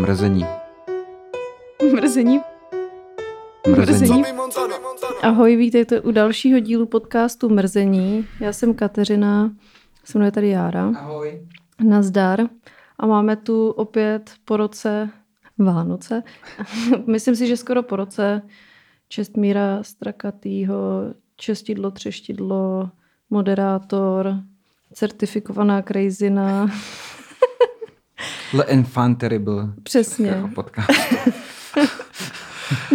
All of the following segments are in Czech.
Mrzení. Mrzení. Mrzení. Ahoj, vítejte u dalšího dílu podcastu Mrzení. Já jsem Kateřina, se mnou je tady Jára. Ahoj. Nazdar. A máme tu opět po roce Vánoce. Myslím si, že skoro po roce Čestmíra Strakatýho, čestidlo, třeštidlo, moderátor, certifikovaná krejzina. Le Enfant Terrible. Přesně. Jako podcast.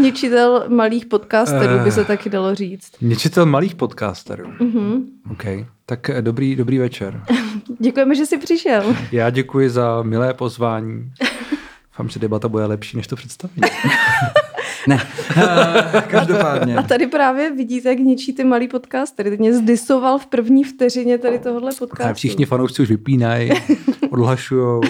Ničitel malých podcasterů by se Eh. taky dalo říct. Něčitel malých podcasterů. Mhm. OK. Tak eh, dobrý, dobrý večer. Děkujeme, že jsi přišel. Já děkuji za milé pozvání. Doufám, že debata bude lepší než to představení. Ne, každopádně. A tady právě vidíte, jak ničí ty malý podcastery. Ty mě zdisoval v první vteřině tady tohohle A podcastu. všichni fanoušci už vypínají, odhlašujou,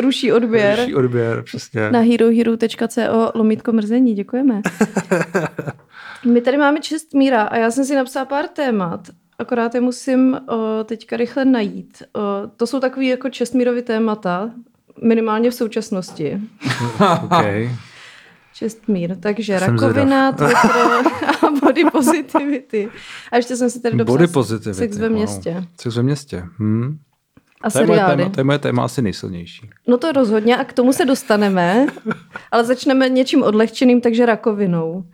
Ruší odběr. ruší odběr, přesně. Na herohero.co lomítko mrzení. Děkujeme. My tady máme čest míra a já jsem si napsala pár témat. Akorát je musím o, teďka rychle najít. O, to jsou takový jako čestmírovy témata, minimálně v současnosti. OK. Čestmír. Takže Jsem rakovina, Twitter a body positivity. A ještě jsem si tady dopsala Body positivity. sex ve wow. městě. Sex ve městě. Hm. A To, je moje téma, to je moje téma asi nejsilnější. No to rozhodně a k tomu se dostaneme, ale začneme něčím odlehčeným, takže rakovinou.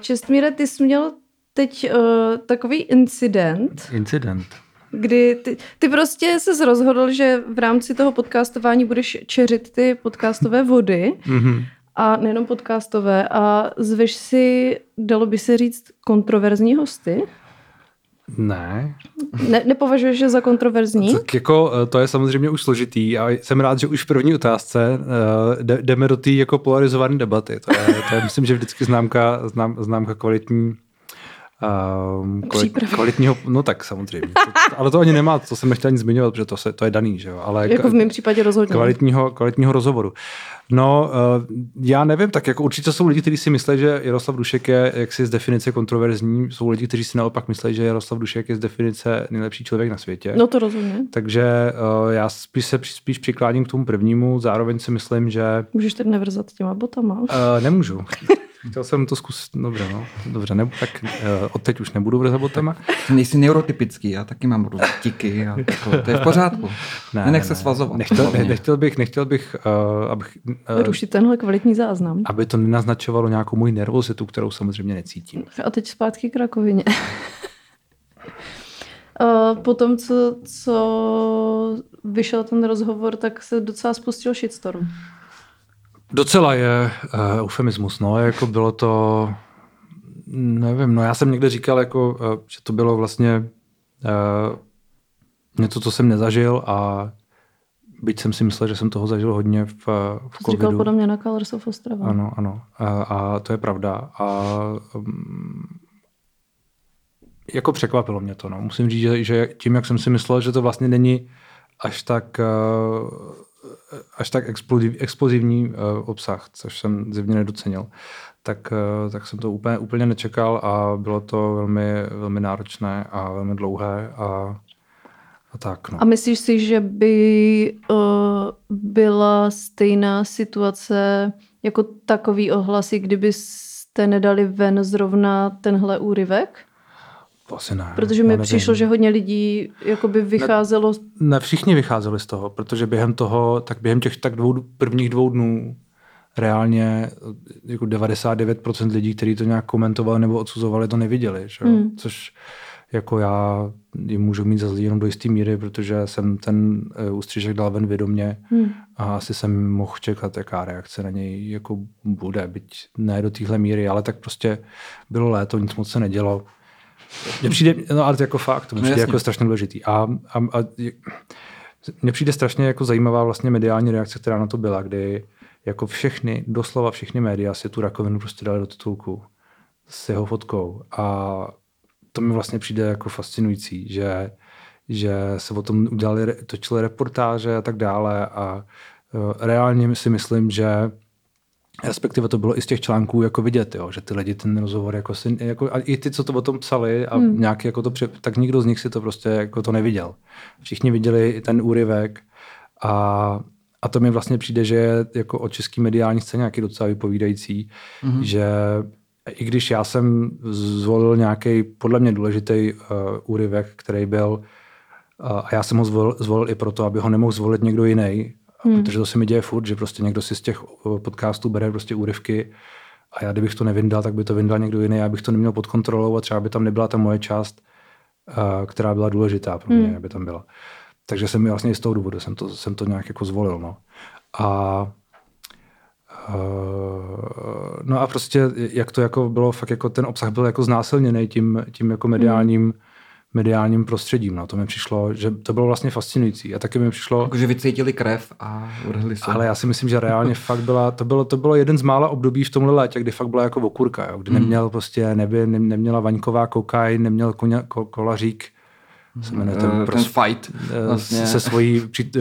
Čestmíre, ty jsi měl teď o, takový incident, Incident. kdy ty, ty prostě se rozhodl, že v rámci toho podcastování budeš čeřit ty podcastové vody Mhm. A nejenom podcastové a zveš si, dalo by se říct, kontroverzní hosty. Ne. Ne, nepovažuješ je za kontroverzní? Tak jako eh, to je samozřejmě už složitý a jsem rád, že už v první otázce uh, jdeme do té jako polarizované debaty. To je, to je myslím, že vždycky známka, znám, známka kvalitní Um, kvalit, Přípravy. kvalitního, no tak samozřejmě. To, ale to ani nemá, to jsem nechtěl nic zmiňovat, protože to, se, to je daný, že jo. Ale Jako v mém případě rozhodně. kvalitního, kvalitního rozhovoru. No, uh, já nevím, tak jako určitě jsou lidi, kteří si myslí, že Jaroslav Dušek je jaksi z definice kontroverzní. Jsou lidi, kteří si naopak myslí, že Jaroslav Dušek je z definice nejlepší člověk na světě. No to rozhodně. Takže uh, já spíš se spíš přikláním k tomu prvnímu, zároveň si myslím, že Můžeš tady nevrzat těma botama. uh, nemůžu. Chtěl jsem to zkusit, dobře, no. Dobře, ne, tak uh, odteď už nebudu vrzat botama. Nejsi neurotypický, já taky mám různé tiky a jako, to je v pořádku. Ne, Nenech se svazovat. Nechtěl, ne, nechtěl bych, nechtěl bych, uh, abych, uh, Rušit tenhle kvalitní záznam. aby to nenaznačovalo nějakou moji nervozitu, kterou samozřejmě necítím. A teď zpátky k rakovině. Eh, Potom, co, co vyšel ten rozhovor, tak se docela spustil shitstorm. Docela je uh, eufemismus, no, jako bylo to, nevím, no já jsem někde říkal, jako, uh, že to bylo vlastně uh, něco, co jsem nezažil a byť jsem si myslel, že jsem toho zažil hodně v, v To jsi říkal covidu. podle mě na Colors of Ostrava. Ano, ano. A, a to je pravda. A um, jako překvapilo mě to. No. Musím říct, že, že tím, jak jsem si myslel, že to vlastně není až tak, uh, až tak exploziv, explozivní uh, obsah, což jsem zjevně nedocenil, tak, uh, tak jsem to úplně, úplně nečekal a bylo to velmi, velmi náročné a velmi dlouhé a, a tak. No. A myslíš si, že by uh, byla stejná situace jako takový ohlasy, kdybyste nedali ven zrovna tenhle úryvek? To asi ne. Protože mi přišlo, že hodně lidí jakoby vycházelo... Ne, všichni vycházeli z toho, protože během toho, tak během těch tak dvou, prvních dvou dnů reálně jako 99% lidí, kteří to nějak komentovali nebo odsuzovali, to neviděli. Že? Hmm. Což jako já jim můžu mít za zlý jenom do jisté míry, protože jsem ten uh, ústřížek dal ven vědomě Hmm. a asi jsem mohl čekat, jaká reakce na něj jako bude, byť ne do téhle míry, ale tak prostě bylo léto, nic moc se nedělo. Mně přijde, no ale to jako fakt, to No přijde jasně. jako strašně důležitý. A, a, a mně přijde strašně jako zajímavá vlastně mediální reakce, která na to byla, kdy jako všechny, doslova všechny média si tu rakovinu prostě dali do titulku s jeho fotkou. A to mi vlastně přijde jako fascinující, že, že se o tom udělali, točily reportáže a tak dále a uh, reálně si myslím, že respektive to bylo i z těch článků jako vidět, jo, že ty lidi ten rozhovor jako, si, jako a i ty, co to o tom psali a hmm. nějak jako to, tak nikdo z nich si to prostě jako to neviděl. Všichni viděli ten úryvek a, A to mi vlastně přijde, že je jako o český mediální scéně nějaký docela vypovídající, mm-hmm. že i když já jsem zvolil nějaký podle mě důležitý uh, úryvek, který byl, uh, a já jsem ho zvolil, zvolil i proto, aby ho nemohl zvolit někdo jiný, hmm. protože to se mi děje furt, že prostě někdo si z těch podcastů bere prostě úryvky a já kdybych to nevyndal, tak by to vyndal někdo jiný, já bych to neměl pod kontrolou a třeba by tam nebyla ta moje část, uh, která byla důležitá pro mě, hmm. aby tam byla. Takže jsem vlastně i z toho důvodu jsem to, jsem to nějak jako zvolil. No. A Uh, no a prostě, jak to jako bylo, fakt jako ten obsah byl jako znásilněný tím, tím jako mediálním, hmm. Mediálním prostředím. No. To mi přišlo, že to bylo vlastně fascinující. A taky mi přišlo... Jako, že vycítili krev a urhli se. Ale já si myslím, že reálně fakt byla, to bylo, to bylo jeden z mála období v tomhle létě, kdy fakt byla jako okurka, jo, kdy hmm. neměl prostě, neby, ne, neměla Vaňková kokain, neměl koně, ko, kolařík, se jmenuje ten, ten prostě, fight eh, vlastně. se svojí přít, eh,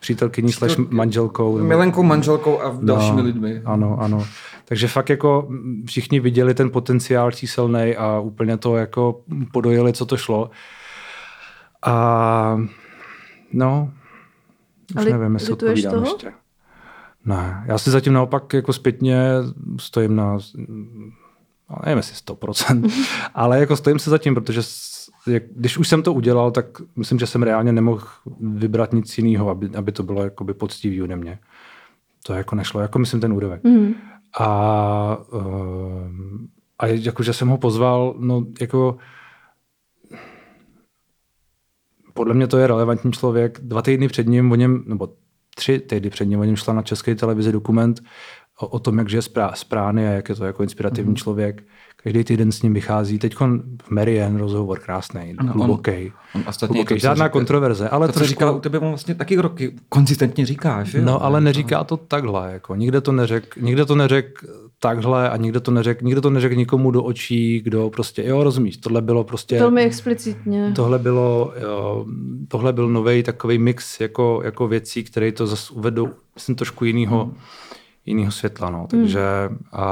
přítelkyní slash manželkou. Milenkou manželkou a dalšími no, lidmi. Ano, ano. Takže fakt jako všichni viděli ten potenciál číselný a úplně to jako podojili, co to šlo. A no, už Ale nevím, jestli odpovídám toho? ještě. Ne, já si zatím naopak jako zpětně stojím na, nevím jestli 100%, ale jako stojím se zatím, protože když už jsem to udělal, tak myslím, že jsem reálně nemohl vybrat nic jiného, aby, aby to bylo jakoby poctivý ode mě. To jako nešlo, jako myslím ten úrovek. Mm. A, uh, a jakože jsem ho pozval, no jako podle mě to je relevantní člověk. Dva týdny před ním o něm, nebo tři týdny před ním o něm šla na české televizi dokument o, o tom, jak žije z Prány a jak je to jako inspirativní mm. člověk každý týden s ním vychází. Teď v Marian rozhovor krásný, hluboký. On, on ostatně hluboký, to, žádná říká, kontroverze. Ale to, co trošku... říkal u tebe, on vlastně taky roky konzistentně říkáš. No, jo? ale neříká to takhle. Jako. Nikde to neřek, nikde to neřek takhle a nikdo to neřek, nikdo to neřek nikomu do očí, kdo prostě, jo, rozumíš, tohle bylo prostě... Velmi explicitně. Tohle bylo, jo, tohle byl nový takový mix jako, jako věcí, které to zase uvedou, myslím, trošku jinýho, hmm jiného světla. No. Takže... Hmm. A...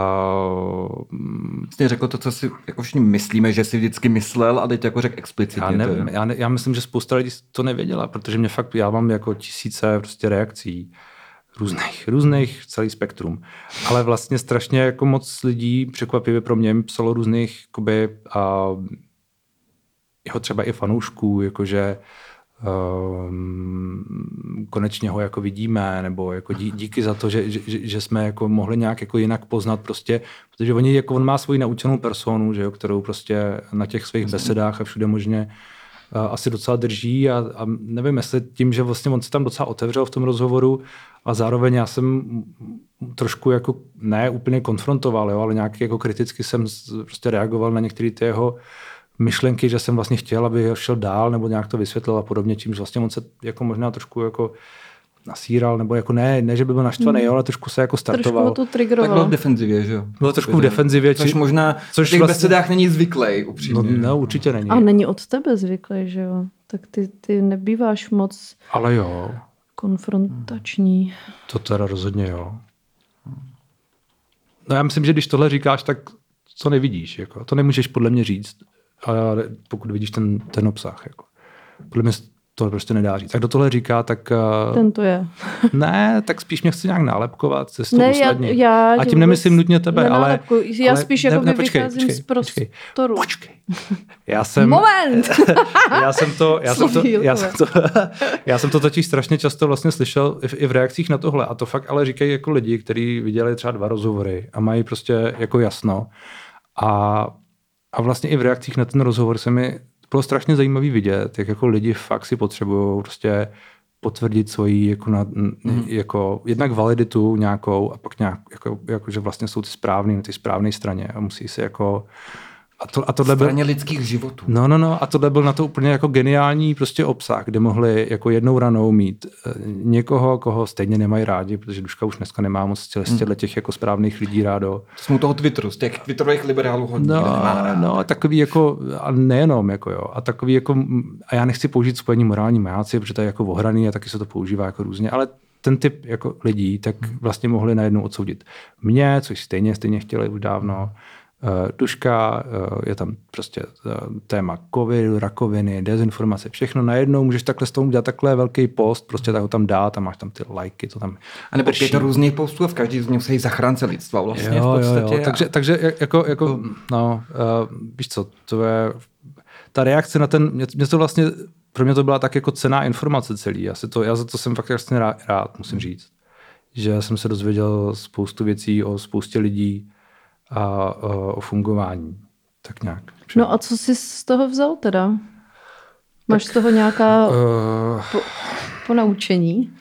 Jsi řekl to, co si jako všichni myslíme, že si vždycky myslel a teď jako řekl explicitně. Já, nevím, já, ne, já myslím, že spousta lidí to nevěděla, protože mě fakt, já mám jako tisíce prostě reakcí různých, různých, celý spektrum. Ale vlastně strašně jako moc lidí, překvapivě pro mě, psalo různých, jakoby, a, jeho třeba i fanoušků, jakože um, konečně ho jako vidíme, nebo jako dí, díky za to, že, že, že jsme jako mohli nějak jako jinak poznat prostě, protože oni, jako on má svoji naučenou personu, že jo, kterou prostě na těch svých besedách a všude možně uh, asi docela drží a, a nevím, jestli tím, že vlastně on se tam docela otevřel v tom rozhovoru a zároveň já jsem trošku jako ne úplně konfrontoval, jo, ale nějak jako kriticky jsem prostě reagoval na některé ty jeho myšlenky, že jsem vlastně chtěl, aby šel dál nebo nějak to vysvětlil a podobně, čímž vlastně on se jako možná trošku jako nasíral, nebo jako ne, ne, že by byl naštvaný, hmm. jo, ale trošku se jako startoval. Trošku to triggeroval. Tak byl v defenzivě, že jo? Bylo trošku v defenzivě. Což možná což v těch vlastně... besedách není zvyklý, upřímně. No, no, určitě není. A není od tebe zvyklý, že jo? Tak ty, ty nebýváš moc ale jo. konfrontační. To teda rozhodně jo. No já myslím, že když tohle říkáš, tak co nevidíš, jako. to nemůžeš podle mě říct ale pokud vidíš ten, ten obsah. Jako. Podle mě to prostě nedá říct. Tak do tohle říká, tak... Uh, ten to je. ne, tak spíš mě chce nějak nálepkovat, cestou ne, já, já A tím nemyslím nutně tebe, ale... Já ale, spíš jako ne, ne, počkej, vycházím počkej, z prostoru. Počkej, počkej. Já jsem... Moment! já jsem to... Já jsem to, já jsem to, já jsem to totiž strašně často vlastně slyšel i v, i v reakcích na tohle. A to fakt ale říkají jako lidi, kteří viděli třeba dva rozhovory a mají prostě jako jasno. A a vlastně i v reakcích na ten rozhovor se mi bylo strašně zajímavý vidět, jak jako lidi fakt si potřebují prostě potvrdit svoji jako, na, mm. jako jednak validitu nějakou a pak nějak, jako, jako, že vlastně jsou ty správný na té správné straně a musí se jako a, to, a tohle byl, lidských životů. No, no, no. A tohle byl na to úplně jako geniální prostě obsah, kde mohli jako jednou ranou mít uh, někoho, koho stejně nemají rádi, protože Duška už dneska nemá moc z hmm. těch jako správných lidí rádo. To jsme u toho Twitteru, z těch twitterových liberálů hodně no, No, a takový jako, a nejenom, jako jo, a takový jako, a já nechci použít spojení morální majáci, protože to je jako ohraný a taky se to používá jako různě, ale ten typ jako lidí tak hmm. vlastně mohli najednou odsoudit mě, což stejně stejně chtěli už dávno, duška, je tam prostě téma covid, rakoviny, dezinformace, všechno najednou, můžeš takhle s tomu udělat takhle velký post, prostě tak ho tam dát a máš tam ty lajky, to tam A nebo je to různých postů a v každý z nich se zachránce lidstva vlastně jo, v podstatě. Jo, jo. Takže, takže jako, jako no, uh, víš co, to je, ta reakce na ten, mě, to vlastně, pro mě to byla tak jako cená informace celý, já, si to, já za to jsem fakt vlastně rád, rád musím říct, že jsem se dozvěděl spoustu věcí o spoustě lidí, a o fungování. Tak nějak. No a co jsi z toho vzal teda? Máš tak, z toho nějaká uh, po, ponaučení?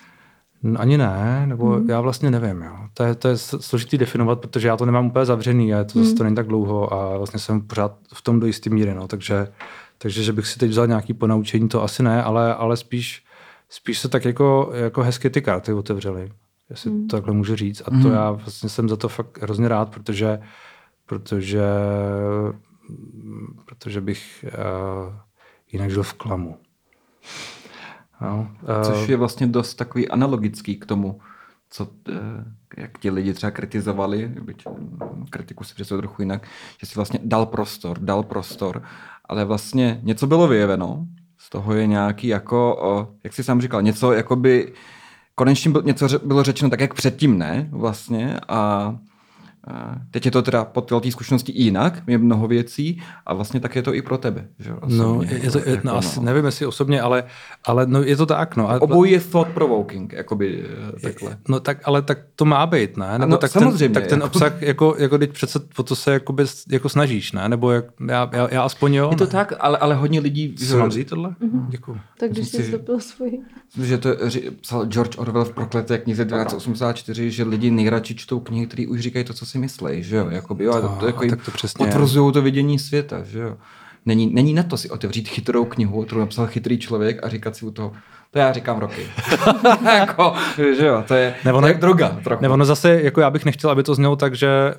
No, ani ne, nebo hmm. já vlastně nevím. Jo. To, je, to je složitý definovat, protože já to nemám úplně zavřený a to hmm. zase to není tak dlouho a vlastně jsem pořád v tom do jistý míry. No. Takže, takže, že bych si teď vzal nějaký ponaučení, to asi ne, ale, ale spíš, spíš se tak jako, jako hezky ty karty otevřely jestli hmm. to takhle můžu říct. A to hmm. já vlastně jsem za to fakt hrozně rád, protože, protože, protože bych uh, jinak žil v klamu. No, uh, Což je vlastně dost takový analogický k tomu, co, uh, jak ti lidi třeba kritizovali, byť kritiku si představuji trochu jinak, že si vlastně dal prostor, dal prostor, ale vlastně něco bylo vyjeveno, z toho je nějaký jako, jak jsi sám říkal, něco jakoby konečně byl, něco bylo řečeno tak, jak předtím ne vlastně a Teď je to teda po té zkušenosti i jinak, je mnoho věcí a vlastně tak je to i pro tebe. Že? Osobně, no, je to, jako, no, asi, no. nevím, jestli osobně, ale, ale no, je to tak. No. Obojí je thought provoking, jakoby eh, takhle. No tak, ale tak to má být, ne? Nebo no, tak samozřejmě. Ten, tak ten jako... obsah, jako, jako teď přece o to se jakoby, jako snažíš, ne? Nebo jak, já, já, já aspoň jo. Je to ne? tak, ale, ale hodně lidí... Že... mám vzít tohle? Mm-hmm. Děkuji. Tak když jsi zdopil svůj. Že to psal George Orwell v prokleté knize 1984, že lidi nejradši čtou knihy, které už říkají to, co si myslí, že jo? jakoby, jo, to, to, jako to přesně potvrzují to vidění světa, že jo. Není, není na to si otevřít chytrou knihu, kterou napsal chytrý člověk a říkat si u toho, to já říkám roky. jako, že jo, to je, nebo to je droga trochu. Nebo no zase, jako já bych nechtěl, aby to znělo tak, že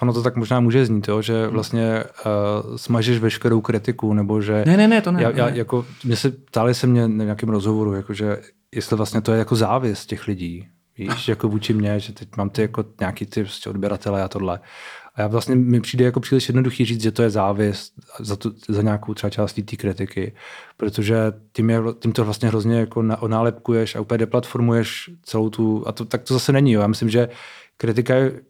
ono to tak možná může znít, jo, že hmm. vlastně uh, smažeš veškerou kritiku, nebo že... Ne, ne, ne, to ne. Já, já, ne. jako, mě se ptali se mě na nějakém rozhovoru, jako, že jestli vlastně to je jako závis těch lidí, víš, jako vůči mě, že teď mám ty jako nějaký ty prostě odběratele a tohle. A já vlastně mi přijde jako příliš jednoduchý říct, že to je závis za, tu, za nějakou třeba částí té kritiky, protože tím, je, tím to vlastně hrozně jako onálepkuješ a úplně deplatformuješ celou tu, a to, tak to zase není. Jo. Já myslím, že kritika je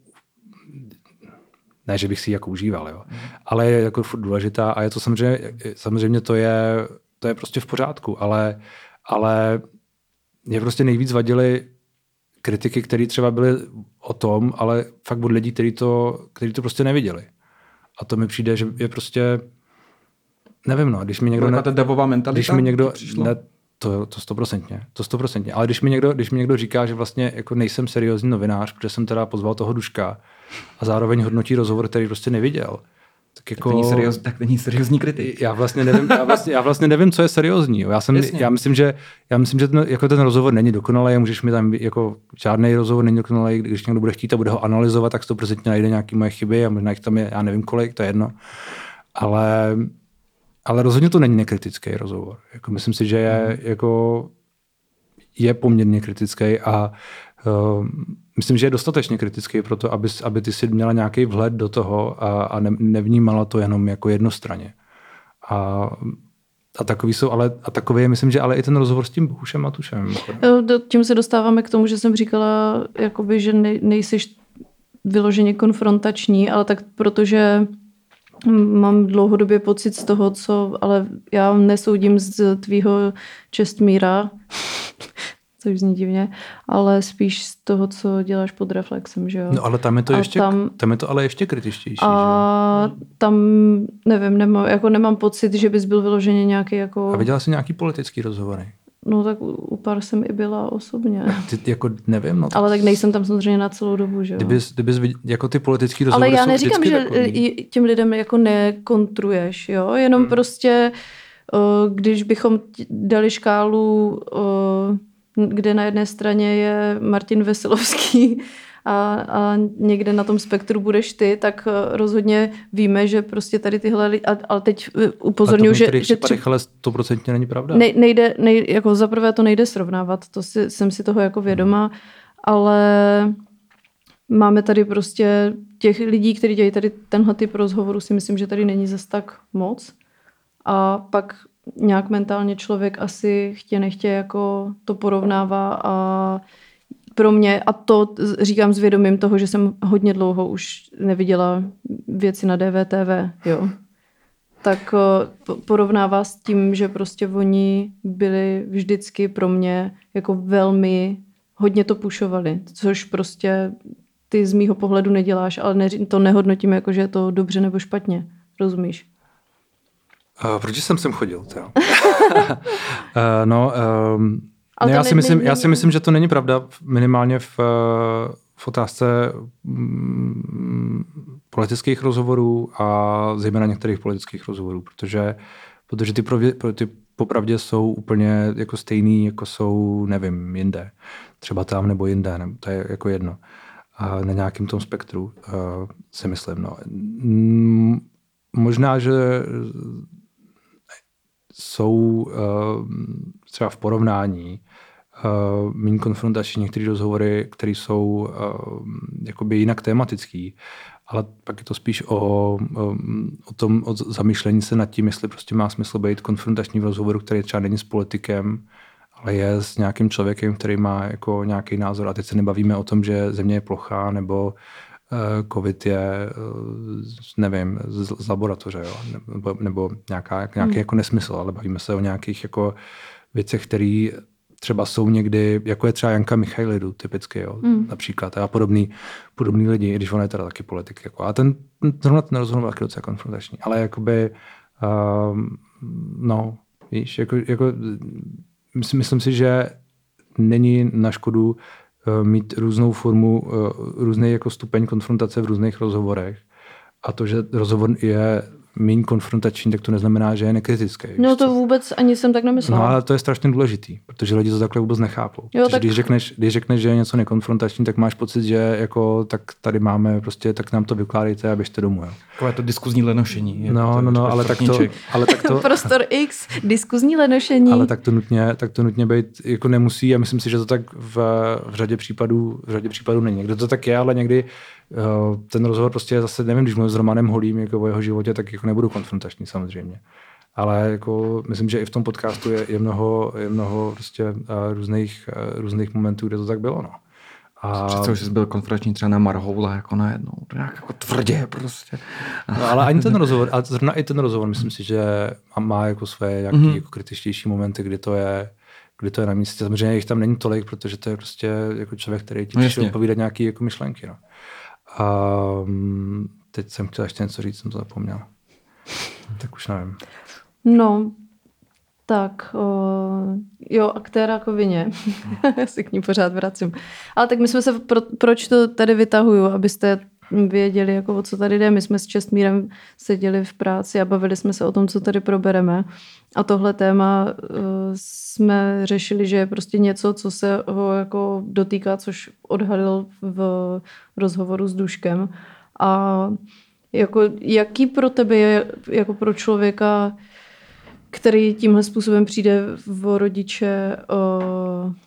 ne, že bych si ji jako užíval, jo. Ale je jako furt důležitá a je to samozřejmě, samozřejmě to je, to je prostě v pořádku, ale, ale mě prostě nejvíc vadily kritiky, které třeba byly o tom, ale fakt od lidí, kteří to, který to prostě neviděli. A to mi přijde, že je prostě, nevím no, když mi někdo... Ne, ta devová mentalita? Když mi někdo, ne, to, to stoprocentně, to stoprocentně. Ale když mi, někdo, když mi někdo říká, že vlastně jako nejsem seriózní novinář, protože jsem teda pozval toho Duška a zároveň hodnotí rozhovor, který prostě neviděl, tak, jako, tak, není serióz, tak není seriózní kritik. Já vlastně nevím, já vlastně, já vlastně nevím co je seriózní. Já, jsem, já myslím, že, já myslím, že ten, jako ten rozhovor není dokonalý, můžeš mi tam jako žádný rozhovor není dokonalý, když někdo bude chtít a bude ho analyzovat, tak 100% najde nějaké moje chyby a možná jich tam je, já nevím kolik, to je jedno. Ale, ale rozhodně to není nekritický rozhovor. Jako myslím si, že je, hmm. jako, je poměrně kritický a uh, myslím, že je dostatečně kritický pro to, aby, aby ty si měla nějaký vhled do toho a, a ne, nevnímala to jenom jako jednostranně. A a takový jsou, ale a takový je, myslím, že ale i ten rozhovor s tím Bohušem Matušem. Tím se dostáváme k tomu, že jsem říkala, jakoby, že ne, nejsiš vyloženě konfrontační, ale tak protože mám dlouhodobě pocit z toho, co, ale já nesoudím z tvýho čestmíra, což zní divně, ale spíš z toho, co děláš pod reflexem, že jo. No ale tam je to, ještě, tam, tam je to ale ještě kritičtější, A že? tam, nevím, nemám, jako nemám pocit, že bys byl vyloženě nějaký jako... A viděla jsi nějaký politický rozhovory? No tak u pár jsem i byla osobně. Ty jako nevím. No, ale tak nejsem tam samozřejmě na celou dobu, že jo. Kdybys, kdybys jako ty politický rozhovory Ale já neříkám, že takový. těm lidem jako nekontruješ, jo, jenom hmm. prostě když bychom dali škálu kde na jedné straně je Martin Veselovský a, a někde na tom spektru budeš ty, tak eh, rozhodně víme, že prostě tady tyhle lidi, ale teď eh, upozorňuji, že... že tři, ale stoprocentně není pravda. Ne, nejde, nej, jako zaprvé to nejde srovnávat, to si, jsem si toho jako vědomá, ale máme tady prostě těch lidí, kteří dělají tady tenhle typ rozhovoru, si myslím, že tady není zas tak moc. A pak nějak mentálně člověk asi chtě nechtě jako to porovnává a pro mě, a to říkám s vědomím toho, že jsem hodně dlouho už neviděla věci na DVTV, jo, tak eh, porovnává s tím, že prostě oni byli vždycky pro mě jako velmi, hodně to pušovali, což prostě ty z mýho pohledu neděláš, ale to nehodnotím jako, že je to dobře nebo špatně, rozumíš? Uh, proč jsem sem chodil? uh, no, um, ne, já, si myslím, já si myslím, že to není pravda, minimálně v, v otázce mm, politických rozhovorů a zejména některých politických rozhovorů, protože, protože ty, prově, ty popravdě jsou úplně jako stejný, jako jsou, nevím, jinde. Třeba tam nebo jinde, nebo to je jako jedno. A na nějakém tom spektru uh, si myslím. No. Možná, že jsou uh, třeba v porovnání uh, méně konfrontační některé rozhovory, které jsou uh, jakoby jinak tematický, ale pak je to spíš o, o tom o zamýšlení se nad tím, jestli prostě má smysl být konfrontační v rozhovoru, který třeba není s politikem, ale je s nějakým člověkem, který má jako nějaký názor. A teď se nebavíme o tom, že země je plochá, nebo covid je, uh, nevím, z, z laboratoře, jo? nebo, nebo nějaká, nějaký hmm. jako nesmysl, ale bavíme se o nějakých jako věcech, které třeba jsou někdy, jako je třeba Janka Michailidu typicky, jo, mm. například, a podobný, podobný lidi, když on je teda taky politik. Jako. A ten, zrovna ten rozhovor byl taky docela konfrontační, ale jakoby, um, no, víš, jako, jako myslím, si, že není na škodu mít různou formu, uh, různý jako stupeň konfrontace v různých rozhovorech. A to, že rozhovor je méně konfrontační, tak to neznamená, že je nekritický. No to vůbec ani jsem tak nemyslela. No ale to je strašně důležitý, protože lidi to takhle vůbec nechápou. Jo, tak... když, řekneš, když řekneš, že je něco nekonfrontační, tak máš pocit, že jako tak tady máme prostě, tak nám to vykládejte a běžte domů. Jo. Takové to diskuzní lenošení. Je no, to, no, no, ale tak to, ale tak to... Prostor X, diskuzní lenošení. Ale tak to nutně, tak to nutně být jako nemusí a myslím si, že to tak v, v řadě případů, v řadě případů není. Někdo to tak je, ale někdy ten rozhovor prostě zase, nevím, když mluvím s Romanem Holím jako o jeho životě, tak jako nebudu konfrontační samozřejmě. Ale jako myslím, že i v tom podcastu je, je mnoho, je mnoho prostě uh, různých, uh, různých momentů, kde to tak bylo. No. A... Představuji, že jsi byl konfrontační třeba na Marhoula jako najednou. Nějak jako tvrdě prostě. No, ale ani ten rozhovor, a zrovna i ten rozhovor, myslím si, že má jako své nějaké mm-hmm. jako kritičtější momenty, kdy to je kdy to je na místě. Samozřejmě jich tam není tolik, protože to je prostě jako člověk, který ti no, přišel povídat nějaké jako myšlenky. No. A mm, teď jsem chtěl ještě něco říct, jsem to zapomněl. Tak už nevím. No, tak, o, jo, aktéra jako vině. Já si k ní pořád vracím. Ale tak my jsme se, pro, proč to tady vytahuju, abyste věděli, jako o co tady jde. My jsme s Čestmírem seděli v práci a bavili jsme se o tom, co tady probereme. A tohle téma uh, jsme řešili, že je prostě něco, co se ho jako dotýká, což odhalil v rozhovoru s Duškem. A jako, jaký pro tebe je, jako pro člověka, který tímhle způsobem přijde v rodiče o,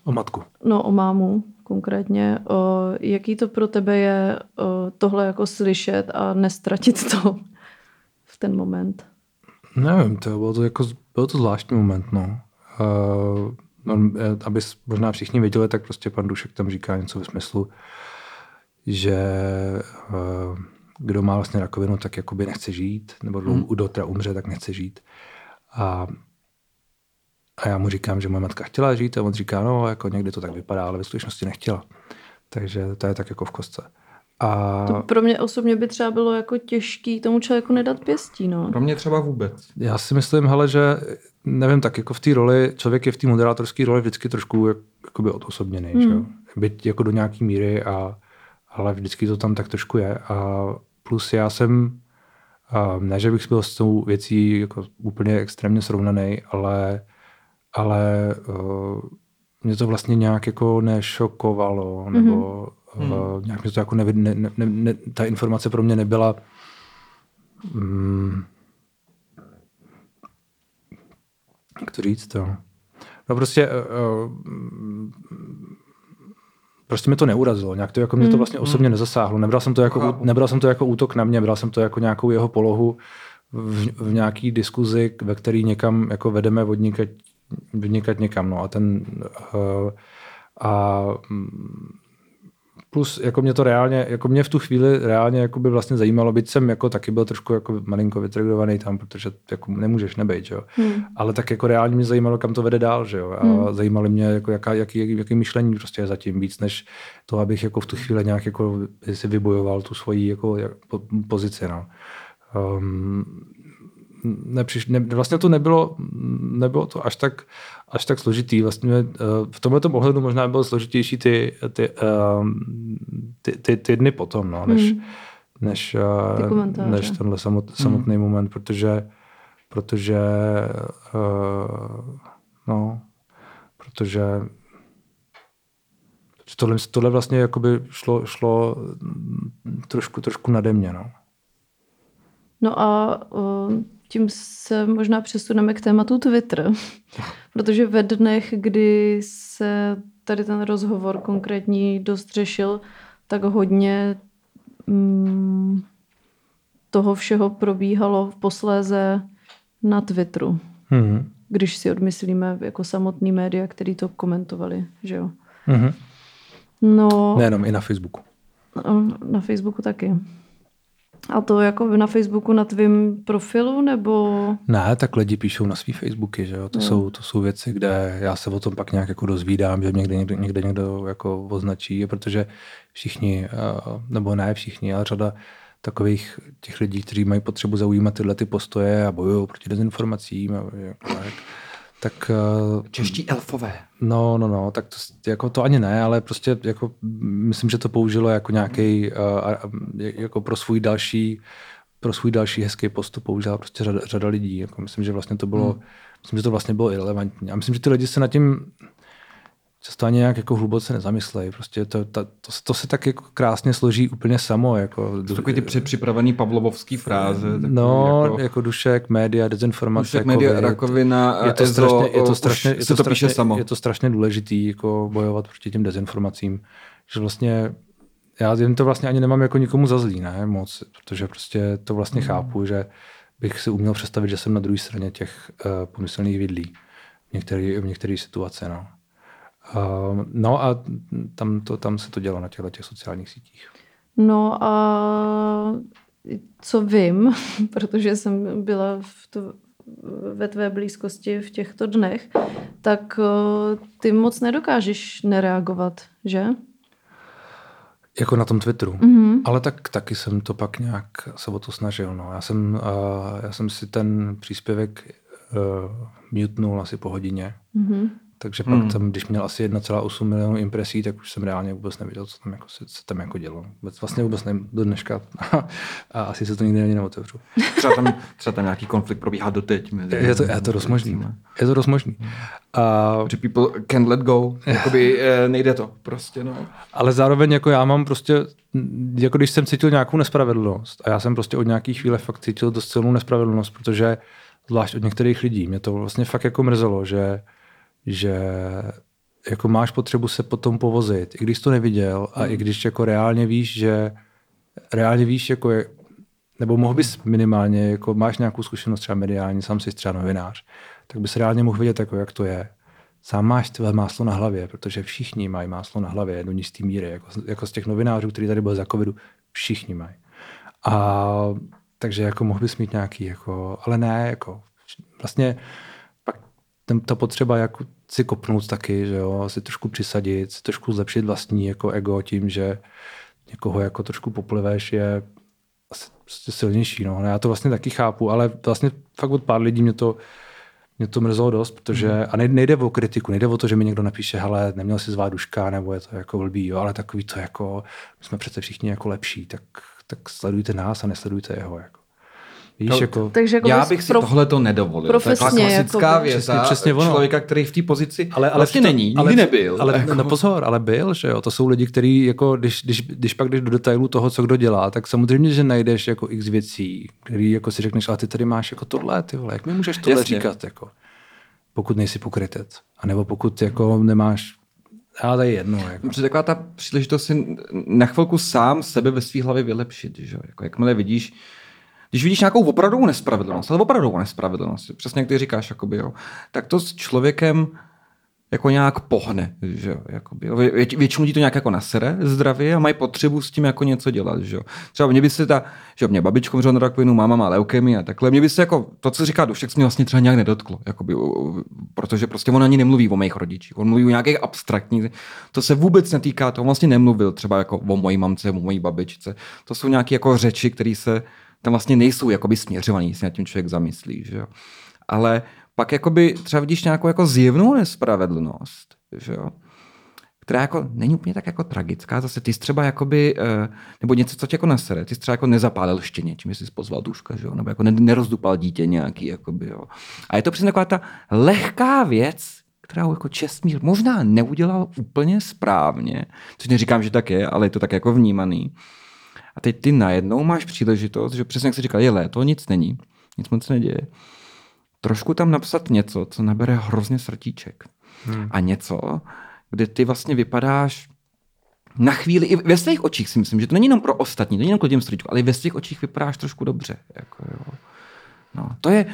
o matku. No, o mámu konkrétně. O, jaký to pro tebe je o, tohle jako slyšet a nestratit to v ten moment? Nevím, to bylo to, jako, bylo to zvláštní moment, no. Uh, no, aby možná všichni věděli, tak prostě pan Dušek tam říká něco ve smyslu, že uh, kdo má vlastně rakovinu, tak jakoby nechce žít, nebo hmm. kdo teda umře, tak nechce žít. A, a já mu říkám, že moje matka chtěla žít a on říká, no, jako někdy to tak vypadá, ale ve skutečnosti nechtěla. Takže to je tak jako v kostce. A... To pro mě osobně by třeba bylo jako těžký tomu člověku nedat pěstí. No. Pro mě třeba vůbec. Já si myslím, hele, že nevím, tak jako v té roli, člověk je v té moderátorské roli vždycky trošku jak, jakoby odosobněný, hmm. že jo? Byť jako do nějaký míry, a, ale vždycky to tam tak trošku je. A plus já jsem, ne, že bych byl s tou věcí jako úplně extrémně srovnaný, ale, ale uh, mě to vlastně nějak jako nešokovalo, nebo mm-hmm nějak mi to jako nevid, ne, ne, ne, ta informace pro mě nebyla um, jak to říct to? No prostě uh, prostě mi to neurazilo, nějak to jako mě to vlastně osobně hmm. nezasáhlo. Nebral jsem to jako, nebral jsem to jako útok na mě, bral jsem to jako nějakou jeho polohu v, v nějaký diskuzi, ve který někam jako vedeme odnikat, vnikat někam. No a ten uh, a plus jako mě to reálně, jako mě v tu chvíli reálně jako by vlastně zajímalo, byť jsem jako taky byl trošku jako malinko vytrigovaný tam, protože jako nemůžeš nebejt, jo. Hmm. Ale tak jako reálně mě zajímalo, kam to vede dál, že jo. A hmm. zajímalo mě, jako jaká, jaký, jaký, jaký, myšlení prostě je zatím víc, než to, abych jako v tu chvíli nějak jako si vybojoval tu svoji jako pozici, no. Um, nepřiš, ne, vlastně to nebylo, nebylo to až tak, až tak složitý. Vlastně uh, v tomto ohledu možná bylo složitější ty, ty, uh, ty, ty, ty dny potom, no, než, hmm. než, uh, než tenhle samot, hmm. samotný hmm. moment, protože protože uh, no, protože tohle, tohle vlastně jakoby šlo, šlo trošku, trošku nade mě, no. No a uh, tím se možná přesuneme k tématu Twitter, protože ve dnech, kdy se tady ten rozhovor konkrétní dost řešil, tak hodně mm, toho všeho probíhalo v posléze na Twitteru. Mm-hmm. Když si odmyslíme jako samotný média, který to komentovali, že jo. Mm-hmm. No, Nejenom i na Facebooku. Na Facebooku taky. A to jako na Facebooku na tvém profilu, nebo? Ne, tak lidi píšou na svý Facebooky, že jo? To, no. jsou, to jsou věci, kde já se o tom pak nějak jako dozvídám, že někde někde, někde někdo jako označí, protože všichni, eh, nebo ne všichni, ale řada takových těch lidí, kteří mají potřebu zaujímat tyhle ty postoje a bojují proti dezinformacím a jako tak, tak... Eh, Čeští elfové. No, no, no, tak to, jako to ani ne, ale prostě jako myslím, že to použilo jako nějaký, uh, jako pro svůj další pro svůj další hezký postup použila prostě řada, řada lidí. Jako myslím, že vlastně to bylo, hmm. myslím, že to vlastně bylo irrelevantní. A myslím, že ty lidi se nad tím často ani nějak jako hluboce nezamyslejí. Prostě to, to, to, to, se tak jako krásně složí úplně samo. Jako, to takový ty předpřipravený pavlovovský fráze. No, jako, jako dušek, média, dezinformace. Dušek, média, rakovina, je to, ezo, strašně, je to strašně, je to, to strašně, samo. je to strašně důležitý jako bojovat proti těm dezinformacím. Že vlastně já jim to vlastně ani nemám jako nikomu za zlý, ne, moc, protože prostě to vlastně mm. chápu, že bych si uměl představit, že jsem na druhé straně těch uh, pomyslných vidlí v některé v některé situace, no. Uh, no a tam, to, tam se to dělo na těchto těch sociálních sítích. No a co vím, protože jsem byla v to, ve tvé blízkosti v těchto dnech, tak uh, ty moc nedokážeš nereagovat, že? Jako na tom Twitteru. Mm-hmm. Ale tak taky jsem to pak nějak se o to snažil. No. Já, jsem, uh, já jsem si ten příspěvek uh, mutenul asi po hodině. Mm-hmm. Takže pak hmm. tam, když měl asi 1,8 milionů impresí, tak už jsem reálně vůbec nevěděl, co tam jako, se, co tam jako dělo. Vlastně vůbec nevím do dneška a asi se to nikdy ani neotevřu. Třeba tam, třeba tam nějaký konflikt probíhá doteď. Mezi je to, je to dost možný. Je to dost možný. A... Že people can let go. Jakoby eh, nejde to prostě. No. Ale zároveň jako já mám prostě, jako když jsem cítil nějakou nespravedlnost a já jsem prostě od nějakých chvíle fakt cítil dost silnou nespravedlnost, protože zvlášť od některých lidí mě to vlastně fakt jako mrzelo, že že jako máš potřebu se potom povozit, i když to neviděl a i když jako reálně víš, že reálně víš, jako je, nebo mohl bys minimálně, jako máš nějakou zkušenost třeba mediální, sám jsi třeba novinář, tak bys reálně mohl vidět, jako jak to je. Sám máš tvé máslo na hlavě, protože všichni mají máslo na hlavě do jistý míry, jako, jako z těch novinářů, kteří tady byli za covidu, všichni mají. A takže jako mohl bys mít nějaký, jako, ale ne, jako vlastně ten, ta potřeba jako si kopnout taky, že jo, si trošku přisadit, si trošku zlepšit vlastní jako ego tím, že někoho jako trošku popliveš je asi prostě silnější. No. Já to vlastně taky chápu, ale vlastně fakt od pár lidí mě to, mě to mrzelo dost, protože, mm. a nejde o kritiku, nejde o to, že mi někdo napíše, hele, neměl si zvát duška, nebo je to jako blbý, jo, ale takový to jako, my jsme přece všichni jako lepší, tak, tak sledujte nás a nesledujte jeho. Jako. Víš, to, jako, takže jako já bych si prof... tohle to nedovolil. Profesně, to je klasická jako věc. Přesně, přesně ono. člověka, který v té pozici ale, ale vlastně to, není, nikdy ale, nebyl. Ale jako... no pozor, ale byl, že jo. To jsou lidi, kteří, jako, když, když, když pak jdeš do detailu toho, co kdo dělá, tak samozřejmě, že najdeš jako x věcí, který jako si řekneš, ale ty tady máš jako tohle, ty vole, jak mi můžeš tohle Jasně. říkat, jako, pokud nejsi pokrytec. A nebo pokud jako nemáš Ale to je jedno. Jako. Protože taková ta příležitost si na chvilku sám sebe ve své hlavě vylepšit. Že? Jako jakmile vidíš, když vidíš nějakou opravdovou nespravedlnost, ale opravdovou nespravedlnost, přesně jak ty říkáš, jakoby, jo, tak to s člověkem jako nějak pohne, že jo. Vě, většinou ti to nějak jako nasere zdravě a mají potřebu s tím jako něco dělat, že jo. Třeba mě by se ta, že mě babičko umřela na rakovinu, máma má leukemii a takhle, mě by se jako, to, co říká Dušek, se mě vlastně třeba nějak nedotklo, jakoby, protože prostě on ani nemluví o mých rodičích, on mluví o nějakých abstraktních, to se vůbec netýká, to on vlastně nemluvil třeba jako o mojí mamce, o mojí babičce, to jsou nějaké jako řeči, které se tam vlastně nejsou jakoby směřovaný, si nad tím člověk zamyslí, že jo. Ale pak jakoby třeba vidíš nějakou jako zjevnou nespravedlnost, že jo? která jako není úplně tak jako tragická. Zase ty jsi třeba jakoby, eh, nebo něco, co tě jako nasere, ty jsi třeba jako nezapálil štěně, čím jsi pozval duška, že jo? nebo jako nerozdupal dítě nějaký, jakoby, jo. A je to přesně taková ta lehká věc, kterou jako Čestmír možná neudělal úplně správně, což neříkám, že tak je, ale je to tak jako vnímaný. A teď ty najednou máš příležitost, že přesně jak jsi říkal, je léto, nic není, nic moc neděje trošku tam napsat něco, co nabere hrozně srdíček. Hmm. A něco, kde ty vlastně vypadáš na chvíli, i ve svých očích si myslím, že to není jenom pro ostatní, to není jenom pro těm srdíčku, ale i ve svých očích vypadáš trošku dobře. Jako, jo. No, to je,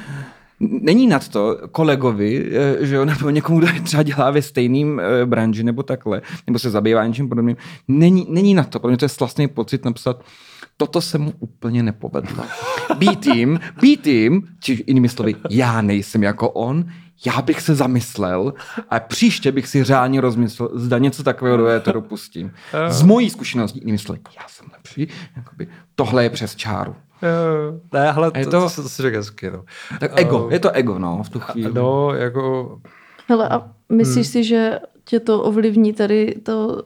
není nad to kolegovi, eh, že jo, nebo někomu, kdo třeba dělá ve stejným eh, branži nebo takhle, nebo se zabývá něčím podobným, není, není na to. Pro mě to je vlastně pocit napsat, toto se mu úplně nepovedlo. Být jim, být jim, či jinými slovy, já nejsem jako on, já bych se zamyslel a příště bych si řádně rozmyslel, zda něco takového do éteru pustím. Z mojí zkušenosti, jinými slovy, já jsem lepší, jakoby, tohle je přes čáru. Ne, ale to, to, to, to si řekl hezky, no. Tak ego, uh, je to ego, no, v tu chvíli. No, jako... Hele, a myslíš hmm. si, že tě to ovlivní tady to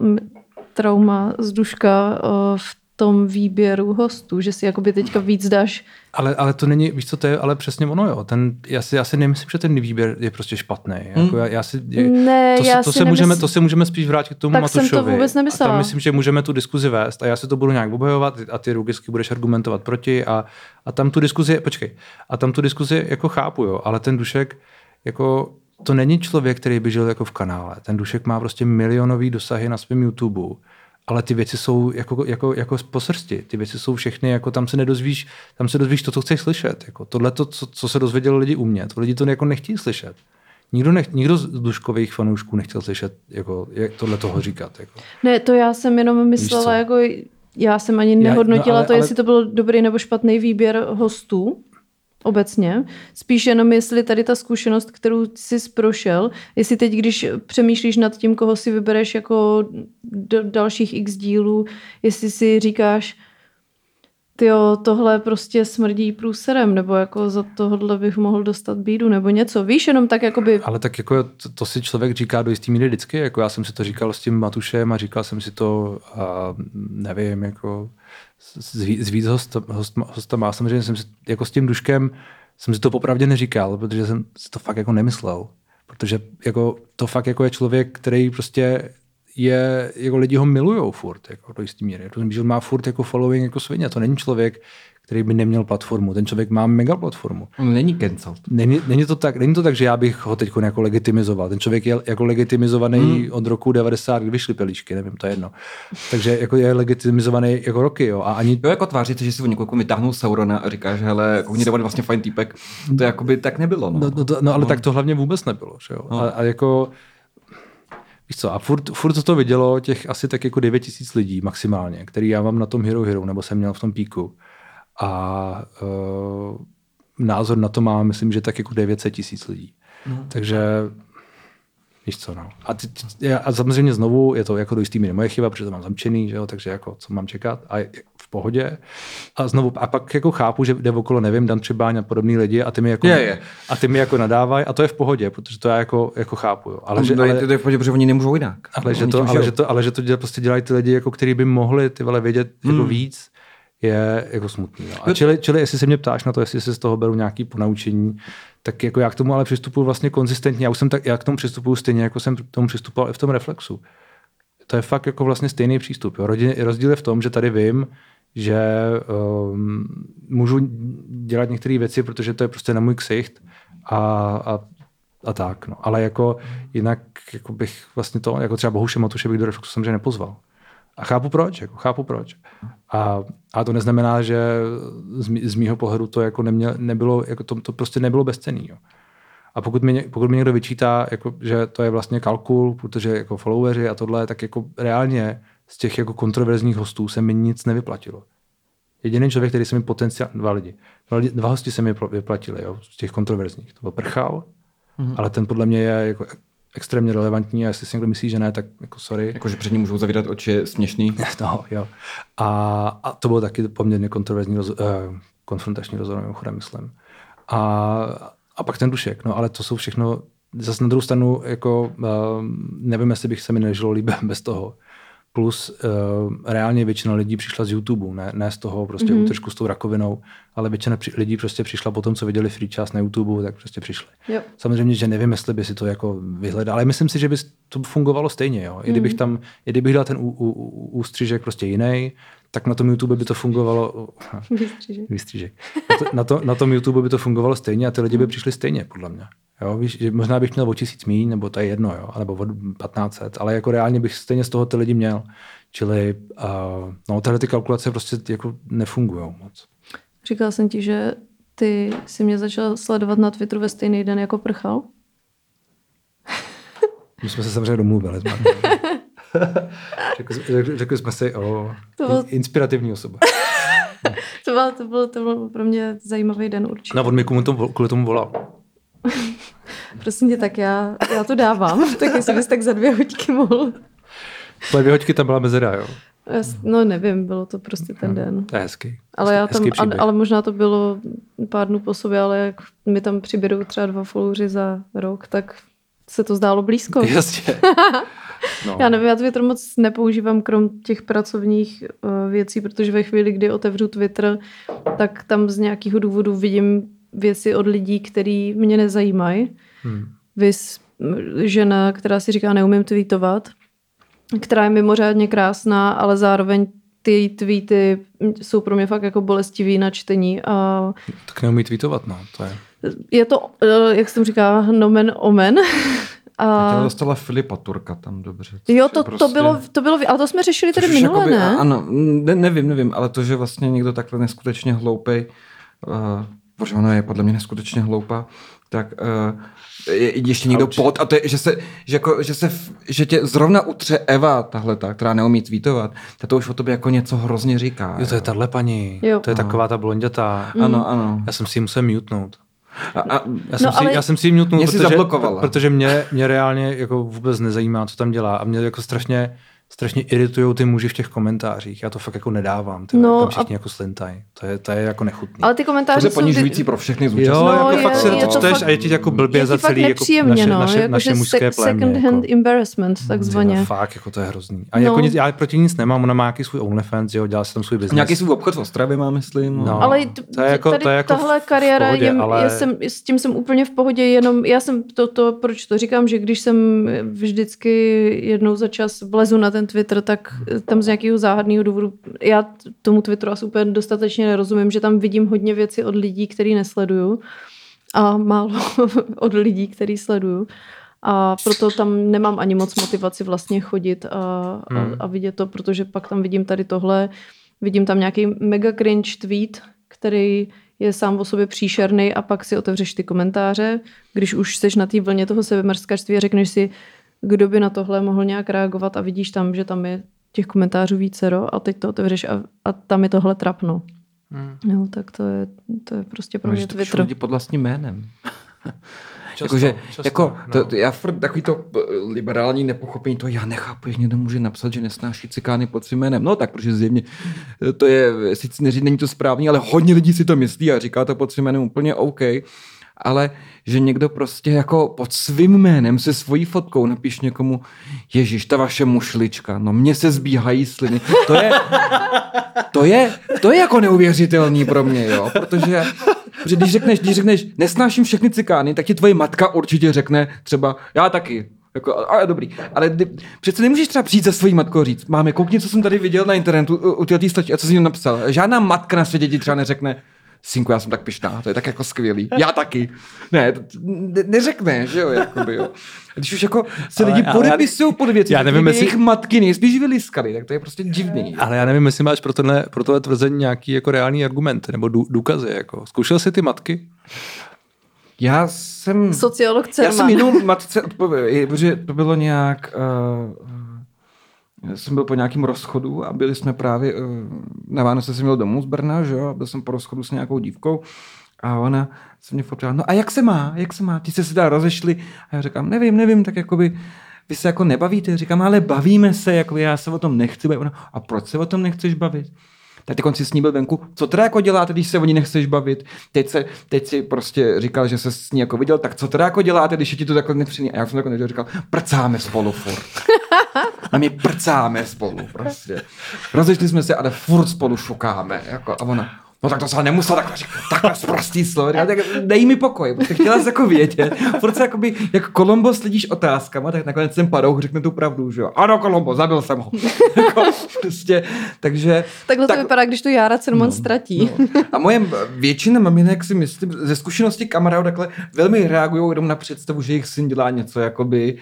trauma z duška v tom výběru hostů, že si jakoby teďka víc dáš. Ale, ale to není, víš co, to je ale přesně ono, jo. Ten, já, si, já si nemyslím, že ten výběr je prostě špatný. Hmm. Jako já, já si, je, ne, to, já to, si se můžeme, to se můžeme spíš vrátit k tomu tak Matušovi. jsem to vůbec nemyslela. A tam myslím, že můžeme tu diskuzi vést a já si to budu nějak obhajovat a ty logicky budeš argumentovat proti a, a tam tu diskuzi, počkej, a tam tu diskuzi jako chápu, jo, ale ten Dušek jako to není člověk, který by žil jako v kanále. Ten Dušek má prostě milionový dosahy na svém YouTube ale ty věci jsou jako, jako, jako po srsti. Ty věci jsou všechny, jako tam se nedozvíš, tam se dozvíš to, co chceš slyšet. Jako tohle, to, co, co, se dozvěděli lidi u mě, to lidi to jako nechtějí slyšet. Nikdo, nech, nikdo z duškových fanoušků nechtěl slyšet, jako, jak tohle toho říkat. Jako. Ne, to já jsem jenom myslela, jako já jsem ani nehodnotila já, no, ale, to, jestli ale... to byl dobrý nebo špatný výběr hostů obecně. Spíš jenom, jestli tady ta zkušenost, kterou jsi prošel, jestli teď, když přemýšlíš nad tím, koho si vybereš jako do dalších x dílů, jestli si říkáš, jo, tohle prostě smrdí průserem, nebo jako za tohle bych mohl dostat bídu, nebo něco. Víš, jenom tak jakoby... Ale tak jako to, to si člověk říká do jistý míry vždycky, jako já jsem si to říkal s tím Matušem a říkal jsem si to a nevím, jako s, s víc host, host, hostama. Samozřejmě jsem si, jako s tím Duškem jsem si to popravdě neříkal, protože jsem si to fakt jako nemyslel. Protože jako, to fakt jako je člověk, který prostě je, jako lidi ho milujou furt, jako do jistý míry. To že má furt jako following jako svině. To není člověk, který by neměl platformu. Ten člověk má mega platformu. On není cancel. Není, není, to tak, není to tak, že já bych ho teď jako legitimizoval. Ten člověk je jako legitimizovaný hmm. od roku 90, kdy vyšly pelíšky, nevím, to je jedno. Takže jako je legitimizovaný jako roky, jo. A ani... Jo, jako tváří že si o někoho vytáhnul Saurona a říkáš, hele, oni jako vlastně fajn týpek. To jako by tak nebylo. No, no, no, to, no ale no. tak to hlavně vůbec nebylo, že jo. No. A, a, jako Víš co, a furt, furt to vidělo těch asi tak jako 9 tisíc lidí maximálně, který já mám na tom Hero Hero, nebo jsem měl v tom píku. A uh, názor na to má, myslím, že tak jako 900 tisíc lidí. No. Takže víš co, no. A, ty, a samozřejmě znovu je to jako do jistý míry moje chyba, protože to mám zamčený, že jo, takže jako co mám čekat a v pohodě. A znovu, a pak jako chápu, že jde okolo, nevím, Dan Třebáň a podobný lidi a ty mi jako, je, je. A ty mi jako nadávají a to je v pohodě, protože to já jako, jako chápu. Jo. Ale, že, ale, to je v pohodě, protože oni nemůžou jinak. Ale, že to, ale, že to, ale že to děl, prostě dělají ty lidi, jako, který by mohli ty vole vědět jako hmm. jako víc, je jako smutný. No. A čili, čili, jestli se mě ptáš na to, jestli se z toho beru nějaký ponaučení, tak jako já k tomu ale přistupuji vlastně konzistentně. Já už jsem tak, já k tomu přistupuji stejně, jako jsem k tomu přistupoval i v tom reflexu. To je fakt jako vlastně stejný přístup. Jo. rozdíl je v tom, že tady vím, že um, můžu dělat některé věci, protože to je prostě na můj ksicht a, a a tak. No. Ale jako jinak jako bych vlastně to, jako třeba Bohuše Matuše bych do Reflexu samozřejmě nepozval. A chápu proč, jako chápu proč. A, a to neznamená, že z, mý, z mýho pohledu to jako neměl, nebylo, jako to, to prostě nebylo bezcený. Jo. A pokud mi, pokud mi někdo vyčítá, jako, že to je vlastně kalkul, protože jako followeri a tohle, tak jako reálně z těch jako kontroverzních hostů se mi nic nevyplatilo. Jediný člověk, který se mi potenciálně, dva lidi, dva, lidi, dva hosti se mi vyplatili, jo, z těch kontroverzních. To byl Prchal, mm-hmm. ale ten podle mě je jako extrémně relevantní a jestli si někdo myslí, že ne, tak jako sorry. Jako, že před ním můžou zavírat oči, je směšný. no, jo. A, a to bylo taky poměrně kontroverzní, roz, uh, konfrontační rozhovor, mimochodem, myslím. A, a pak ten dušek, no ale to jsou všechno, zase na druhou stranu, jako uh, nevím, jestli bych se mi nežilo líbit bez toho. Plus uh, reálně většina lidí přišla z YouTube, ne, ne z toho prostě mm-hmm. trošku s tou rakovinou, ale většina při, lidí prostě přišla po tom, co viděli free čas na YouTube, tak prostě přišli. Yep. Samozřejmě, že nevím, jestli by si to jako vyhledal, ale myslím si, že by to fungovalo stejně. Jo? I kdybych mm-hmm. tam, i kdybych dal ten ú, ú, ústřižek prostě jiný, tak na tom YouTube by to fungovalo. Výstřížek. Výstřížek. Na, to, na, to, na tom YouTube by to fungovalo stejně a ty lidi by přišli stejně, podle mě. Jo, víš, že možná bych měl o tisíc míň, nebo to je jedno, jo, nebo o 1500, ale jako reálně bych stejně z toho ty lidi měl. Čili uh, no, tyhle ty kalkulace prostě jako nefungují moc. Říkal jsem ti, že ty si mě začal sledovat na Twitteru ve stejný den jako prchal? My jsme se samozřejmě domluvili. řekli, řekli jsme si o to byl... inspirativní osoba. to, byl, to, byl, to byl pro mě zajímavý den určitě. No, on mi kvůli tomu, kvůli tomu volal. Prosím tě, tak já, já to dávám. tak jestli bys tak za dvě hoďky mohl. Po dvě hoďky tam byla mezera, jo? No nevím, bylo to prostě ten den. To je hezký. Ale, já tam, ale možná to bylo pár dnů po sobě, ale jak mi tam přiběrou třeba dva followři za rok, tak se to zdálo blízko. Jasně. No. Já nevím, já Twitter moc nepoužívám krom těch pracovních uh, věcí, protože ve chvíli, kdy otevřu Twitter, tak tam z nějakého důvodu vidím věci od lidí, který mě nezajímají. Hmm. Vys žena, která si říká neumím tweetovat, která je mimořádně krásná, ale zároveň ty tweety jsou pro mě fakt jako bolestivý na čtení. A... Tak neumí tweetovat, no. To je... je to, eh, jak jsem říká, nomen omen. A... Já dostala Filipa Turka tam dobře. Jo, to, prostě... to, bylo, to bylo, ale to jsme řešili tady minule, jakoby, ne? Ano, ne, nevím, nevím, ale to, že vlastně někdo takhle neskutečně hloupej, uh, protože ona je podle mě neskutečně hloupá, tak uh, je ještě někdo Auč. pod a to je, že se, že, jako, že, se, že tě zrovna utře Eva, tahle ta, která neumí tweetovat, tak to už o tobě jako něco hrozně říká. Jo, to je tahle paní, jo. to je no. taková ta blondětá. Mm. Ano, ano. Já jsem si ji musel mutnout. A, a, já, jsem no, si, ale... já jsem si ji mutnul, protože, protože mě, mě reálně jako vůbec nezajímá, co tam dělá a mě jako strašně strašně iritují ty muži v těch komentářích. Já to fakt jako nedávám. Ty, no, tam všichni a... jako slintaj. To je, to je jako nechutný. Ale ty komentáře to je ponižující ty... pro všechny zúčastněné. Jo, no, jako je, fakt se to čteš a je ti jako blbě je za celý jako naše, no, naše, jako naše mužské se, plémě. Second hand jako. embarrassment, takzvaně. No, fakt, jako to je hrozný. A no. jako nic, já proti nic nemám, ona má nějaký svůj OnlyFans, jo, dělá si tam svůj business. Nějaký svůj obchod v Ostravě má, myslím. No. no. Ale to je jako, to je jako tahle kariéra, je, ale... jsem, s tím jsem úplně v pohodě, jenom já jsem to, to, proč to říkám, že když jsem vždycky jednou za čas vlezu na ten Twitter, tak tam z nějakého záhadného důvodu, já tomu Twitteru asi úplně dostatečně nerozumím, že tam vidím hodně věcí od lidí, který nesleduju a málo od lidí, který sleduju. A proto tam nemám ani moc motivaci vlastně chodit a, hmm. a, a vidět to, protože pak tam vidím tady tohle, vidím tam nějaký mega cringe tweet, který je sám o sobě příšerný a pak si otevřeš ty komentáře, když už jsi na té vlně toho sebemrskačství a řekneš si, kdo by na tohle mohl nějak reagovat a vidíš tam, že tam je těch komentářů vícero a teď to otevřeš a, a tam je tohle trapno. Hmm. Jo, tak to je, to je prostě pro mě Twitter. lidi pod vlastním jménem. Často, Jakože, často, jako, no. to, já furt takový to eh, liberální nepochopení, to já nechápu, jak někdo může napsat, že nesnáší cikány pod svým jménem. No tak, protože zjevně eh, to je, sice neří, není to správný, ale hodně lidí si to myslí a říká to pod svým jménem úplně OK ale že někdo prostě jako pod svým jménem se svojí fotkou napíš někomu, Ježíš, ta vaše mušlička, no mně se zbíhají sliny. To je, to je, to je jako neuvěřitelný pro mě, jo, protože protože když řekneš, když řekneš, nesnáším všechny cikány, tak ti tvoje matka určitě řekne třeba, já taky, jako, ale dobrý. Ale kdy, přece nemůžeš třeba přijít za svojí matkou říct, máme, koukni, co jsem tady viděl na internetu u, u této a co jsi jim napsal. Žádná matka na světě ti třeba neřekne, synku, já jsem tak pišná, to je tak jako skvělý. Já taky. Ne, ne neřekne, že jo, jakoby, jo. Když už jako se lidi podepisují pod věci, já nevím, jestli... jejich matky nejspíš vyliskali, tak to je prostě divný. Ale já nevím, jestli máš pro tohle, pro tohle tvrzení nějaký jako reální argumenty nebo důkazy. Jako. Zkoušel jsi ty matky? Já jsem... Sociolog Cerman. Já jsem jinou matce odpověděl, protože to bylo nějak... Uh, jsem byl po nějakém rozchodu a byli jsme právě, uh, na Vánoce jsem měl domů z Brna, že jo, a byl jsem po rozchodu s nějakou dívkou a ona se mě poptala, no a jak se má, jak se má, jste se teda rozešli a já říkám, nevím, nevím, tak jakoby vy se jako nebavíte, říkám, ale bavíme se, jako já se o tom nechci bavit. A proč se o tom nechceš bavit? Tak ty konci s ní byl venku. Co teda jako děláte, když se o ní nechceš bavit? Teď, se, teď si prostě říkal, že se s ní jako viděl, tak co teda jako děláte, když je ti to takhle nepřiní? A já jsem jako nevěděl, říkal, prcáme spolu furt. A my prcáme spolu prostě. Rozešli jsme se, ale furt spolu šukáme. Jako, a ona, No tak to se nemusel takhle říkat, takhle zprostý slovo. Tak dej mi pokoj, protože chtěla jsi jako vědět. Furt se jakoby, jak Kolombo sledíš otázkama, tak nakonec ten padouch řekne tu pravdu, že jo. Ano, Kolombo, zabil jsem ho. jako, prostě, takže... Takhle tak, to vypadá, když to Jára Cermon no, ztratí. No. A moje většina maminek si myslím, ze zkušenosti kamarádů takhle velmi reagují jenom na představu, že jejich syn dělá něco jakoby...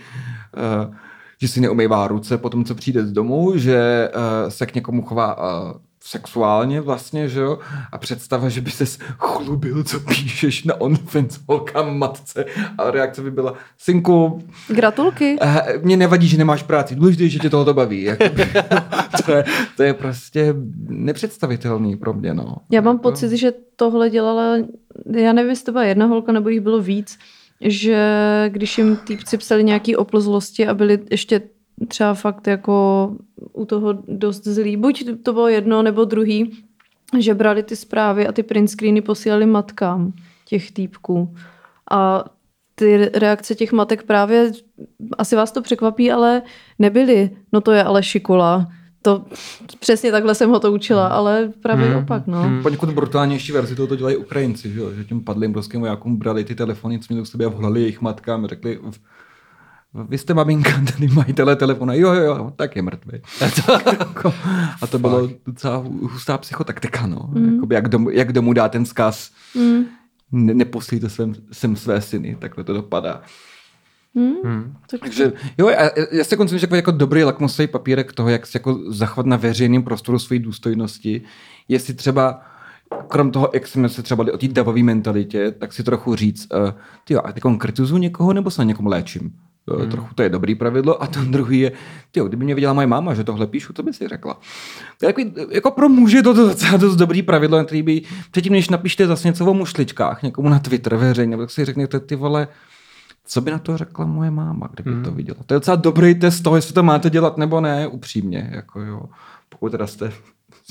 Uh, že si neumývá ruce po tom, co přijde z domu, že uh, se k někomu chová uh, sexuálně vlastně, že jo? A představa, že by ses chlubil, co píšeš na OnlyFans holkám matce a reakce by byla, synku... Gratulky. Eh, Mně nevadí, že nemáš práci, důležité, že tě tohoto baví. Jakoby, to, je, to je prostě nepředstavitelný pro mě, no. Já mám pocit, že tohle dělala, já nevím, jestli to byla jedna holka, nebo jich bylo víc, že když jim týpci psali nějaký oplzlosti a byli ještě třeba fakt jako u toho dost zlý. Buď to bylo jedno nebo druhý, že brali ty zprávy a ty print screeny posílali matkám těch týpků. A ty reakce těch matek právě, asi vás to překvapí, ale nebyly. No to je ale šikola. To přesně takhle jsem ho to učila, hmm. ale právě hmm. opak. No. Hmm. Poněkud brutálnější verzi toho to dělají Ukrajinci, že, že těm padlým ruským vojákům brali ty telefony, co měli u sebe a volali jejich matkám a řekli, vy jste maminka, tady majitele telefonu. Jo, jo, jo, tak je mrtvý. a to bylo docela hustá psychotaktika, no. Mm. Jakoby jak, domů, jak domů dá ten zkaz. Mm. Ne, neposlíte sem, sem své syny, takhle to dopadá. Hmm. Hmm. Takže jo, já, já se koncentuji jako, jako dobrý lakmusový papírek toho, jak se jako zachovat na veřejném prostoru své důstojnosti. Jestli třeba krom toho, jak jsme se třeba o té davové mentalitě, tak si trochu říct, uh, ty jo, a teď kritizuju někoho nebo se na někom léčím? Hmm. Trochu to je dobrý pravidlo. A ten druhý je, tyjo, kdyby mě viděla moje máma, že tohle píšu, co by si řekla. To je jako, jako pro muže to docela dost dobrý pravidlo, který by předtím, než napíšte zase něco o mušličkách někomu na Twitter veřejně, tak si řeknete, ty vole, co by na to řekla moje máma, kdyby hmm. to viděla. To je docela dobrý test toho, jestli to máte dělat nebo ne, upřímně. Jako jo. Pokud teda jste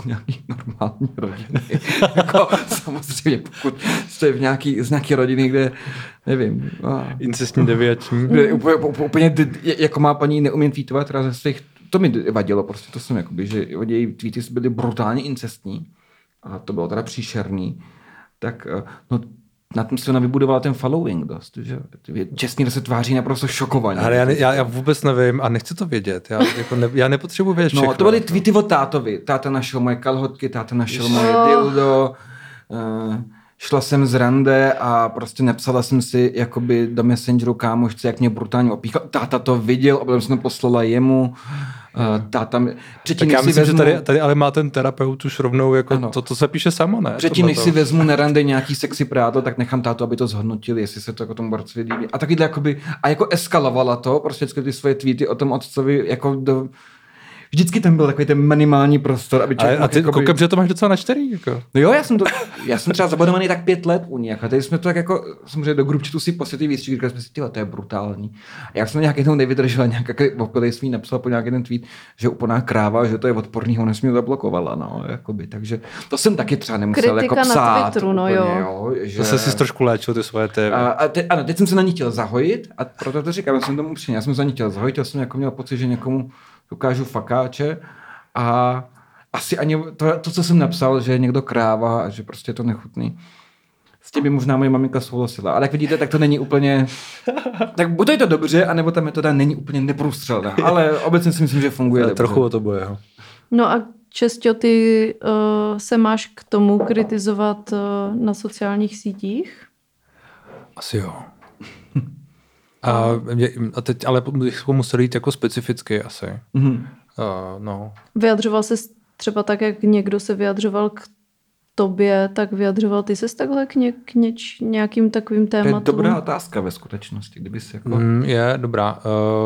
z nějaký normální rodiny. jako, samozřejmě, pokud jste v nějaký, z nějaké rodiny, kde, nevím. A, Incestní deviační. Kde, úplně, úplně, jako má paní neumím tweetovat, teda ze svých, to mi vadilo, prostě to jsem jakoby, že její tweety byly brutálně incestní a to bylo teda příšerný, tak eh, no, na tom ona vybudovala ten following dost, že Čestný se tváří naprosto šokovaně. Ale já, ne, já, já, vůbec nevím a nechci to vědět. Já, jako ne, já nepotřebuji vědět No, to byly tweety od tátovi. Táta našel moje kalhotky, táta našel moje dildo. Uh, šla jsem z rande a prostě nepsala jsem si jakoby do Messengeru kámošce, jak mě brutálně opíchal. Táta to viděl a potom jsem to poslala jemu. Uh, táta, předtím, tak já myslím, vezmu, že tady, tady ale má ten terapeut už rovnou, jako ano. to, to se píše samo, ne? Předtím, než si vezmu na rande nějaký sexy prádlo, tak nechám tátu, aby to zhodnotil, jestli se to jako tomu borcovi líbí. A taky jakoby, a jako eskalovala to, prostě ty svoje tweety o tom otcovi jako do, vždycky tam byl takový ten minimální prostor, aby člověk... A, a ty jakoby... koukám, že to máš docela čtyři, jako. No jo, já jsem, to, já jsem třeba zabudovaný tak pět let u nich. A teď jsme to tak jako, samozřejmě do grupčitu si posvětí výstřih, říkali jsme si, to je brutální. A já jsem nějak jednou nevydržel, nějak opilý svý napsal po nějaký ten tweet, že úplná kráva, že to je odporný, ho nesmí zablokovala, no, jakoby. Takže to jsem taky třeba nemusel Kritika jako psát. Na Twitteru, no úplně, jo. jo že... Zase si trošku léčil ty svoje témy. A, a te, ano, teď jsem se na ní chtěl zahojit a proto to říkám, já jsem tomu upřímně, já jsem se na ní chtěl zahojit, já jsem jako měl pocit, že někomu dokážu fakáče a asi ani to, to, co jsem napsal, že někdo kráva a že prostě je to nechutný. S tím by možná moje maminka souhlasila. Ale jak vidíte, tak to není úplně... Tak buď je to dobře, anebo ta metoda není úplně neprůstřelná. Ale obecně si myslím, že funguje dobře. Trochu o to boje. No a Često ty uh, se máš k tomu kritizovat uh, na sociálních sítích? Asi jo. A, a teď, ale bych musel jít jako specificky asi. Mm-hmm. Uh, no. Vyjadřoval se třeba tak, jak někdo se vyjadřoval k tobě, tak vyjadřoval ty se takhle k, ně, k něč, nějakým takovým tématům? To je dobrá otázka ve skutečnosti, kdyby si jako... Mm, je, dobrá.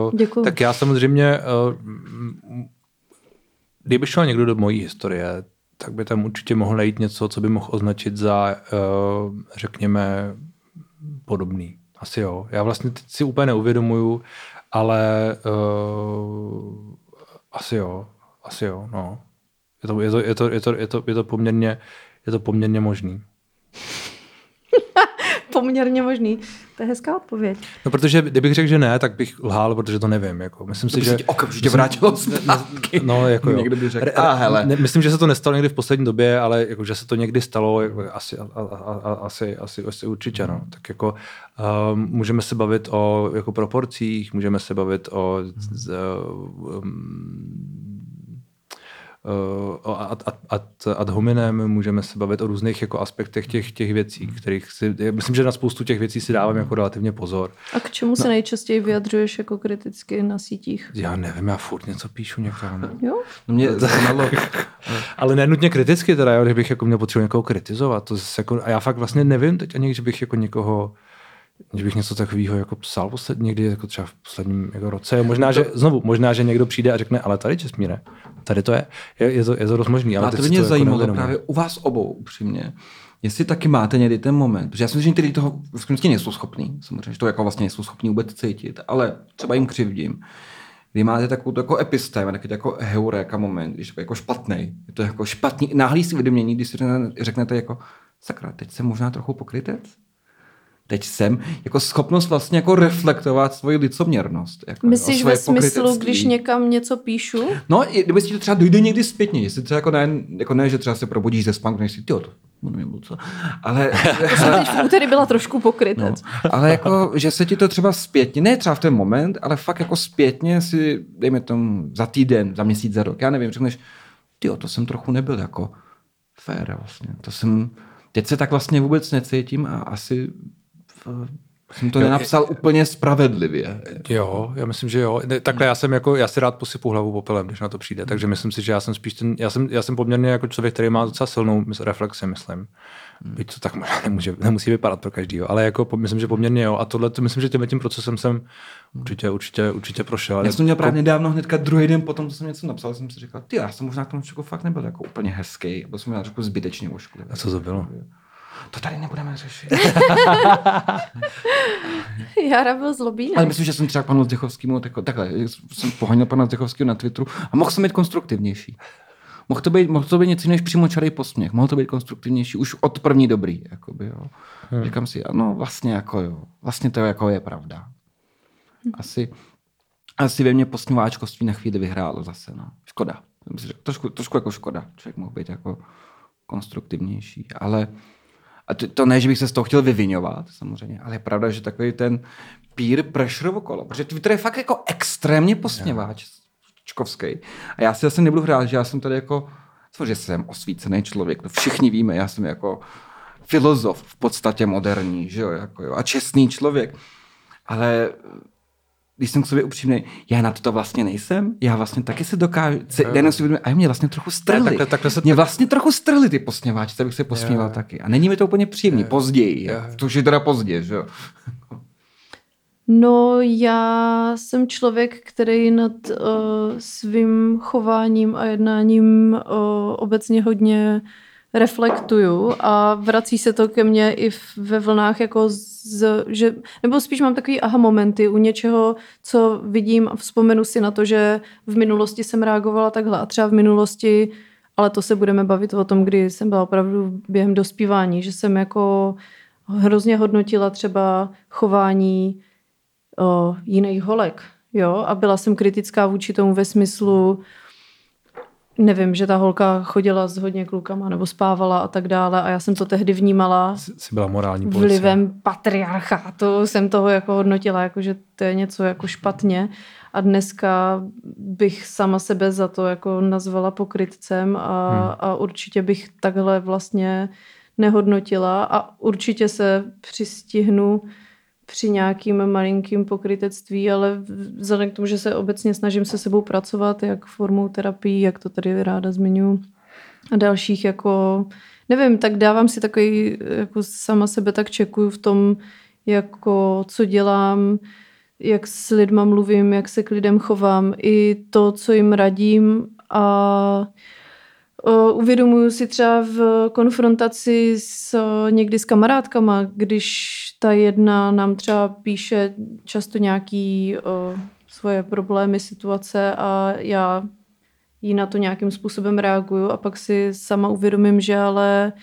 Uh, Děkuju. Tak já samozřejmě, uh, kdyby šel někdo do mojí historie, tak by tam určitě mohl najít něco, co by mohl označit za, uh, řekněme, podobný. Asi jo. Já vlastně teď si úplně neuvědomuju, ale uh, asi jo. Asi jo, no. Je to, je to, je to, je to, je to, je to poměrně, je to poměrně možný. poměrně možný. To je hezká odpověď. No, protože kdybych řekl, že ne, tak bych lhal, protože to nevím. Jako. Myslím to si, že... okamžitě vrátilo zpátky. No, jako jo. Někdo by řekl, a hele. Ne, myslím, že se to nestalo někdy v poslední době, ale jako, že se to někdy stalo, jako, asi, a, a, a, asi, asi, asi určitě. No. Tak jako um, můžeme se bavit o jako proporcích, můžeme se bavit o z, um, ad, ad, ad, ad hominem, můžeme se bavit o různých jako aspektech těch, těch věcí, kterých si, já myslím, že na spoustu těch věcí si dávám jako relativně pozor. A k čemu se no. nejčastěji vyjadřuješ jako kriticky na sítích? Já nevím, já furt něco píšu někam. Jo? No mě zajímalo. Ale nenutně kriticky teda, jo, kdybych jako měl potřebu někoho kritizovat. To jako, a já fakt vlastně nevím teď ani, že bych jako někoho že bych něco takového jako psal posled, někdy jako třeba v posledním jako roce. Možná, že znovu, možná, že někdo přijde a řekne, ale tady Česmíre, tady to je. Je, je, to, je to dost možný. Ale to mě to zajímalo jako právě u vás obou upřímně. Jestli taky máte někdy ten moment, protože já si myslím, že ty lidi toho v skutečnosti nejsou schopní, samozřejmě, že to jako vlastně nejsou schopní vůbec cítit, ale třeba jim křivdím. Vy máte takovou jako epistém, takový jako heureka moment, když jako špatný. Je to jako špatný, náhlý si uvědomění, když si řeknete jako sakra, teď jsem možná trochu pokrytec, teď jsem, jako schopnost vlastně jako reflektovat svoji licoměrnost. Jako, Myslíš ve smyslu, když někam něco píšu? No, kdyby si to třeba dojde někdy zpětně, jestli třeba jako ne, jako ne že třeba se probudíš ze spánku, než si, ty nevím, co. Ale... to jsem teď v úterý byla trošku pokrytec. No, ale jako, že se ti to třeba zpětně, ne třeba v ten moment, ale fakt jako zpětně si, dejme tomu, za týden, za měsíc, za rok, já nevím, řekneš, ty to jsem trochu nebyl jako fér vlastně. To jsem, teď se tak vlastně vůbec necítím a asi jsem to jo, nenapsal je, úplně spravedlivě. Jo, já myslím, že jo. Takhle já jsem jako, já si rád posypu hlavu popelem, když na to přijde, takže myslím si, že já jsem spíš ten, já jsem, já jsem poměrně jako člověk, který má docela silnou reflexi, myslím. Hmm. Byť to tak možná nemůže, nemusí vypadat pro každýho, ale jako myslím, že poměrně jo. A tohle, to myslím, že tím, tím procesem jsem určitě, určitě, určitě prošel. Já jsem měl právě nedávno hnedka druhý den potom, co jsem něco napsal, jsem si říkal, ty, já jsem možná k tomu fakt nebyl jako úplně hezký, byl jsem měl trošku zbytečně ošklivý. A co to bylo? To tady nebudeme řešit. Jara byl zlobí. Ale myslím, že jsem třeba panu Zdechovskému, tako, takhle, jsem pohonil pana Zdechovského na Twitteru a mohl jsem být konstruktivnější. Mohl to být, mohl to být něco než přímočarý posměch. Mohl to být konstruktivnější už od první dobrý. Jakoby, jo. Hmm. Říkám si, ano, vlastně jako jo. Vlastně to jako je pravda. Asi, asi ve mně posměváčkovství na chvíli vyhrálo zase. No. Škoda. Trošku, trošku jako škoda. Člověk mohl být jako konstruktivnější. Ale a to, to ne, že bych se z toho chtěl vyvinovat, samozřejmě, ale je pravda, že takový ten peer pressure okolo, protože Twitter je fakt jako extrémně posměváč čkovský. A já si zase nebudu hrát, že já jsem tady jako, co, že jsem osvícený člověk, to všichni víme, já jsem jako filozof v podstatě moderní, že jo, jako jo, a čestný člověk. Ale když jsem k sobě upřímný, já na to, to vlastně nejsem, já vlastně taky se dokážu, den si uvědomit, a mě vlastně trochu strhli. Takhle, takhle se, mě vlastně trochu strhli ty posměváči, tak bych se posmíval je, taky. A není mi to úplně příjemný, je, později, je. to už je teda pozdě, že jo. No, já jsem člověk, který nad uh, svým chováním a jednáním uh, obecně hodně reflektuju a vrací se to ke mně i ve vlnách jako z, že, nebo spíš mám takový aha momenty u něčeho, co vidím a vzpomenu si na to, že v minulosti jsem reagovala takhle a třeba v minulosti, ale to se budeme bavit o tom, kdy jsem byla opravdu během dospívání, že jsem jako hrozně hodnotila třeba chování o, jiných holek, jo, a byla jsem kritická vůči tomu ve smyslu, nevím, že ta holka chodila s hodně klukama nebo spávala a tak dále a já jsem to tehdy vnímala Jsi byla morální policie. vlivem patriarchátu jsem toho jako hodnotila, jako že to je něco jako špatně a dneska bych sama sebe za to jako nazvala pokrytcem a, hmm. a určitě bych takhle vlastně nehodnotila a určitě se přistihnu při nějakým malinkým pokrytectví, ale vzhledem k tomu, že se obecně snažím se sebou pracovat, jak formou terapii, jak to tady ráda zmiňuji, a dalších jako, nevím, tak dávám si takový, jako sama sebe tak čekuju v tom, jako co dělám, jak s lidma mluvím, jak se k lidem chovám, i to, co jim radím a uvědomuju si třeba v konfrontaci s, někdy s kamarádkama, když ta jedna nám třeba píše často nějaký o, svoje problémy, situace a já jí na to nějakým způsobem reaguju a pak si sama uvědomím, že ale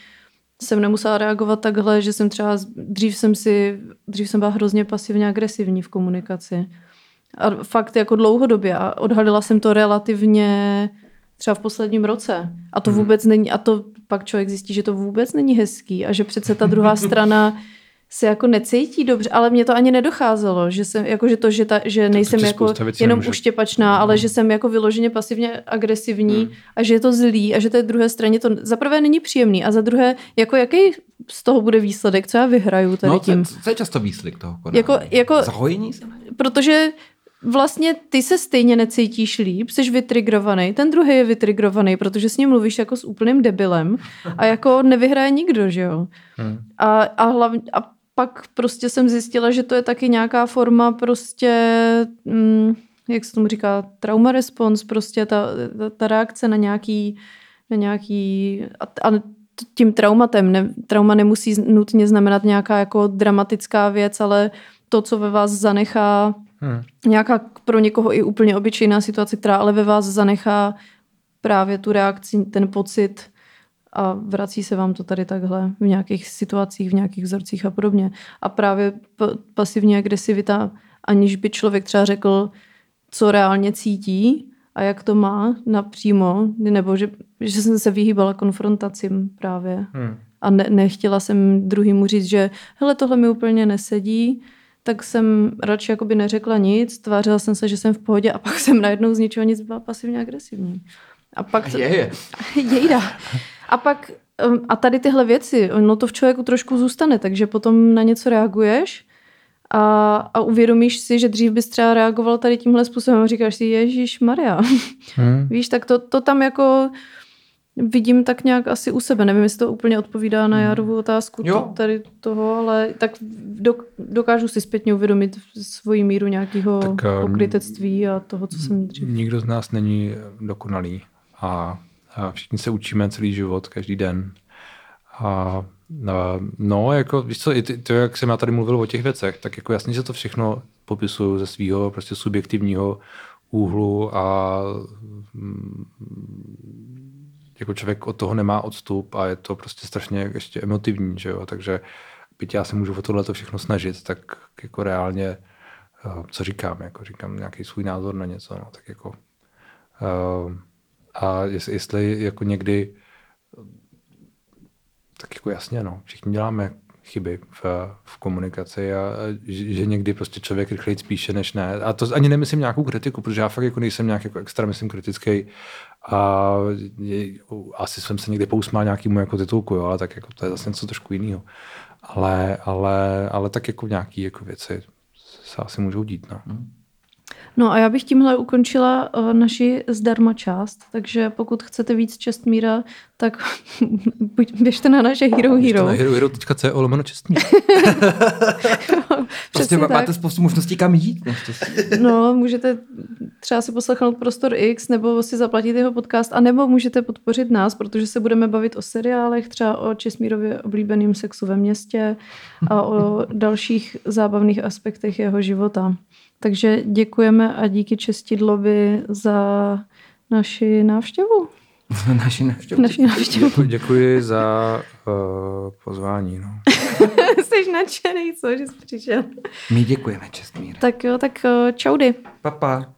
jsem nemusela reagovat takhle, že jsem třeba, dřív jsem si, dřív jsem byla hrozně pasivně agresivní v komunikaci. A fakt jako dlouhodobě. A odhalila jsem to relativně třeba v posledním roce. A to mhm. vůbec není, a to pak člověk zjistí, že to vůbec není hezký a že přece ta druhá strana se jako necítí dobře, ale mě to ani nedocházelo, že jsem, jako že to, že, ta, že nejsem jako jenom nemůže... uštěpačná, ale že jsem jako vyloženě pasivně agresivní hmm. a že je to zlý a že té druhé straně to za prvé není příjemný a za druhé, jako jaký z toho bude výsledek, co já vyhraju tady no, tím. Co je často výsledek toho konání? Jako, jako, Zahojení se? Protože vlastně ty se stejně necítíš líp, jsi vytrigrovaný, ten druhý je vytrigrovaný, protože s ním mluvíš jako s úplným debilem a jako nevyhraje nikdo, že jo. Hmm. A, a, hlavně, a pak prostě jsem zjistila, že to je taky nějaká forma prostě, mm, jak se tomu říká, trauma response, prostě ta, ta, ta reakce na nějaký, na nějaký a, a tím traumatem, ne, trauma nemusí nutně znamenat nějaká jako dramatická věc, ale to, co ve vás zanechá Hmm. Nějaká pro někoho i úplně obyčejná situace, která ale ve vás zanechá právě tu reakci, ten pocit a vrací se vám to tady takhle v nějakých situacích, v nějakých vzorcích a podobně. A právě pasivní agresivita, aniž by člověk třeba řekl, co reálně cítí a jak to má napřímo, nebo že, že jsem se vyhýbala konfrontacím právě. Hmm. A ne, nechtěla jsem druhýmu říct, že hele, tohle mi úplně nesedí, tak jsem radši jakoby neřekla nic, tvářila jsem se, že jsem v pohodě a pak jsem najednou z ničeho nic byla pasivně agresivní. A pak... To, je, je. Jejda. A pak um, a tady tyhle věci, no to v člověku trošku zůstane, takže potom na něco reaguješ a, a uvědomíš si, že dřív bys třeba reagoval tady tímhle způsobem a říkáš si, Ježíš Maria. Hmm. Víš, tak to, to tam jako vidím tak nějak asi u sebe. Nevím, jestli to úplně odpovídá na hmm. Jarovu otázku to, tady toho, ale tak dokážu si zpětně uvědomit svoji míru nějakého tak, um, pokrytectví a toho, co jsem dřív. Nikdo z nás není dokonalý a, a všichni se učíme celý život, každý den. A no, jako víš co, i ty, to, jak jsem já tady mluvil o těch věcech, tak jako jasně, že to všechno popisuju ze svého prostě subjektivního úhlu a mm, jako člověk od toho nemá odstup a je to prostě strašně ještě emotivní, že jo, takže byť já se můžu o tohle to všechno snažit, tak jako reálně, eh, co říkám, jako říkám nějaký svůj názor na něco, no, tak jako uh, a jestli, jestli jako někdy tak jako jasně, no, všichni děláme chyby v, v komunikaci a, že, že někdy prostě člověk rychleji spíše než ne. A to ani nemyslím nějakou kritiku, protože já fakt jako nejsem nějak jako extra, myslím, kritický a je, asi jsem se někdy pousmál nějakému jako titulku, jo, ale tak jako to je zase něco trošku jiného. Ale, ale, ale tak jako nějaké jako věci se asi můžou dít. No. Hmm. No a já bych tímhle ukončila uh, naši zdarma část, takže pokud chcete víc Čestmíra, tak běžte na naše Hero Hero. na hero, hero.co lomeno Čestmír. prostě tak. máte spoustu možností kam jít. no, můžete třeba si poslechnout Prostor X, nebo si zaplatit jeho podcast, a nebo můžete podpořit nás, protože se budeme bavit o seriálech, třeba o Česmírově oblíbeným sexu ve městě a o dalších zábavných aspektech jeho života. Takže děkujeme a díky Čestidlovi za naši návštěvu. naši návštěvu. Naši návštěvu. Děkuji, děkuji za uh, pozvání. No. Jsi nadšený, co, že jsi přišel. My děkujeme, Čestmír. Tak jo, tak uh, čaudy. Papa.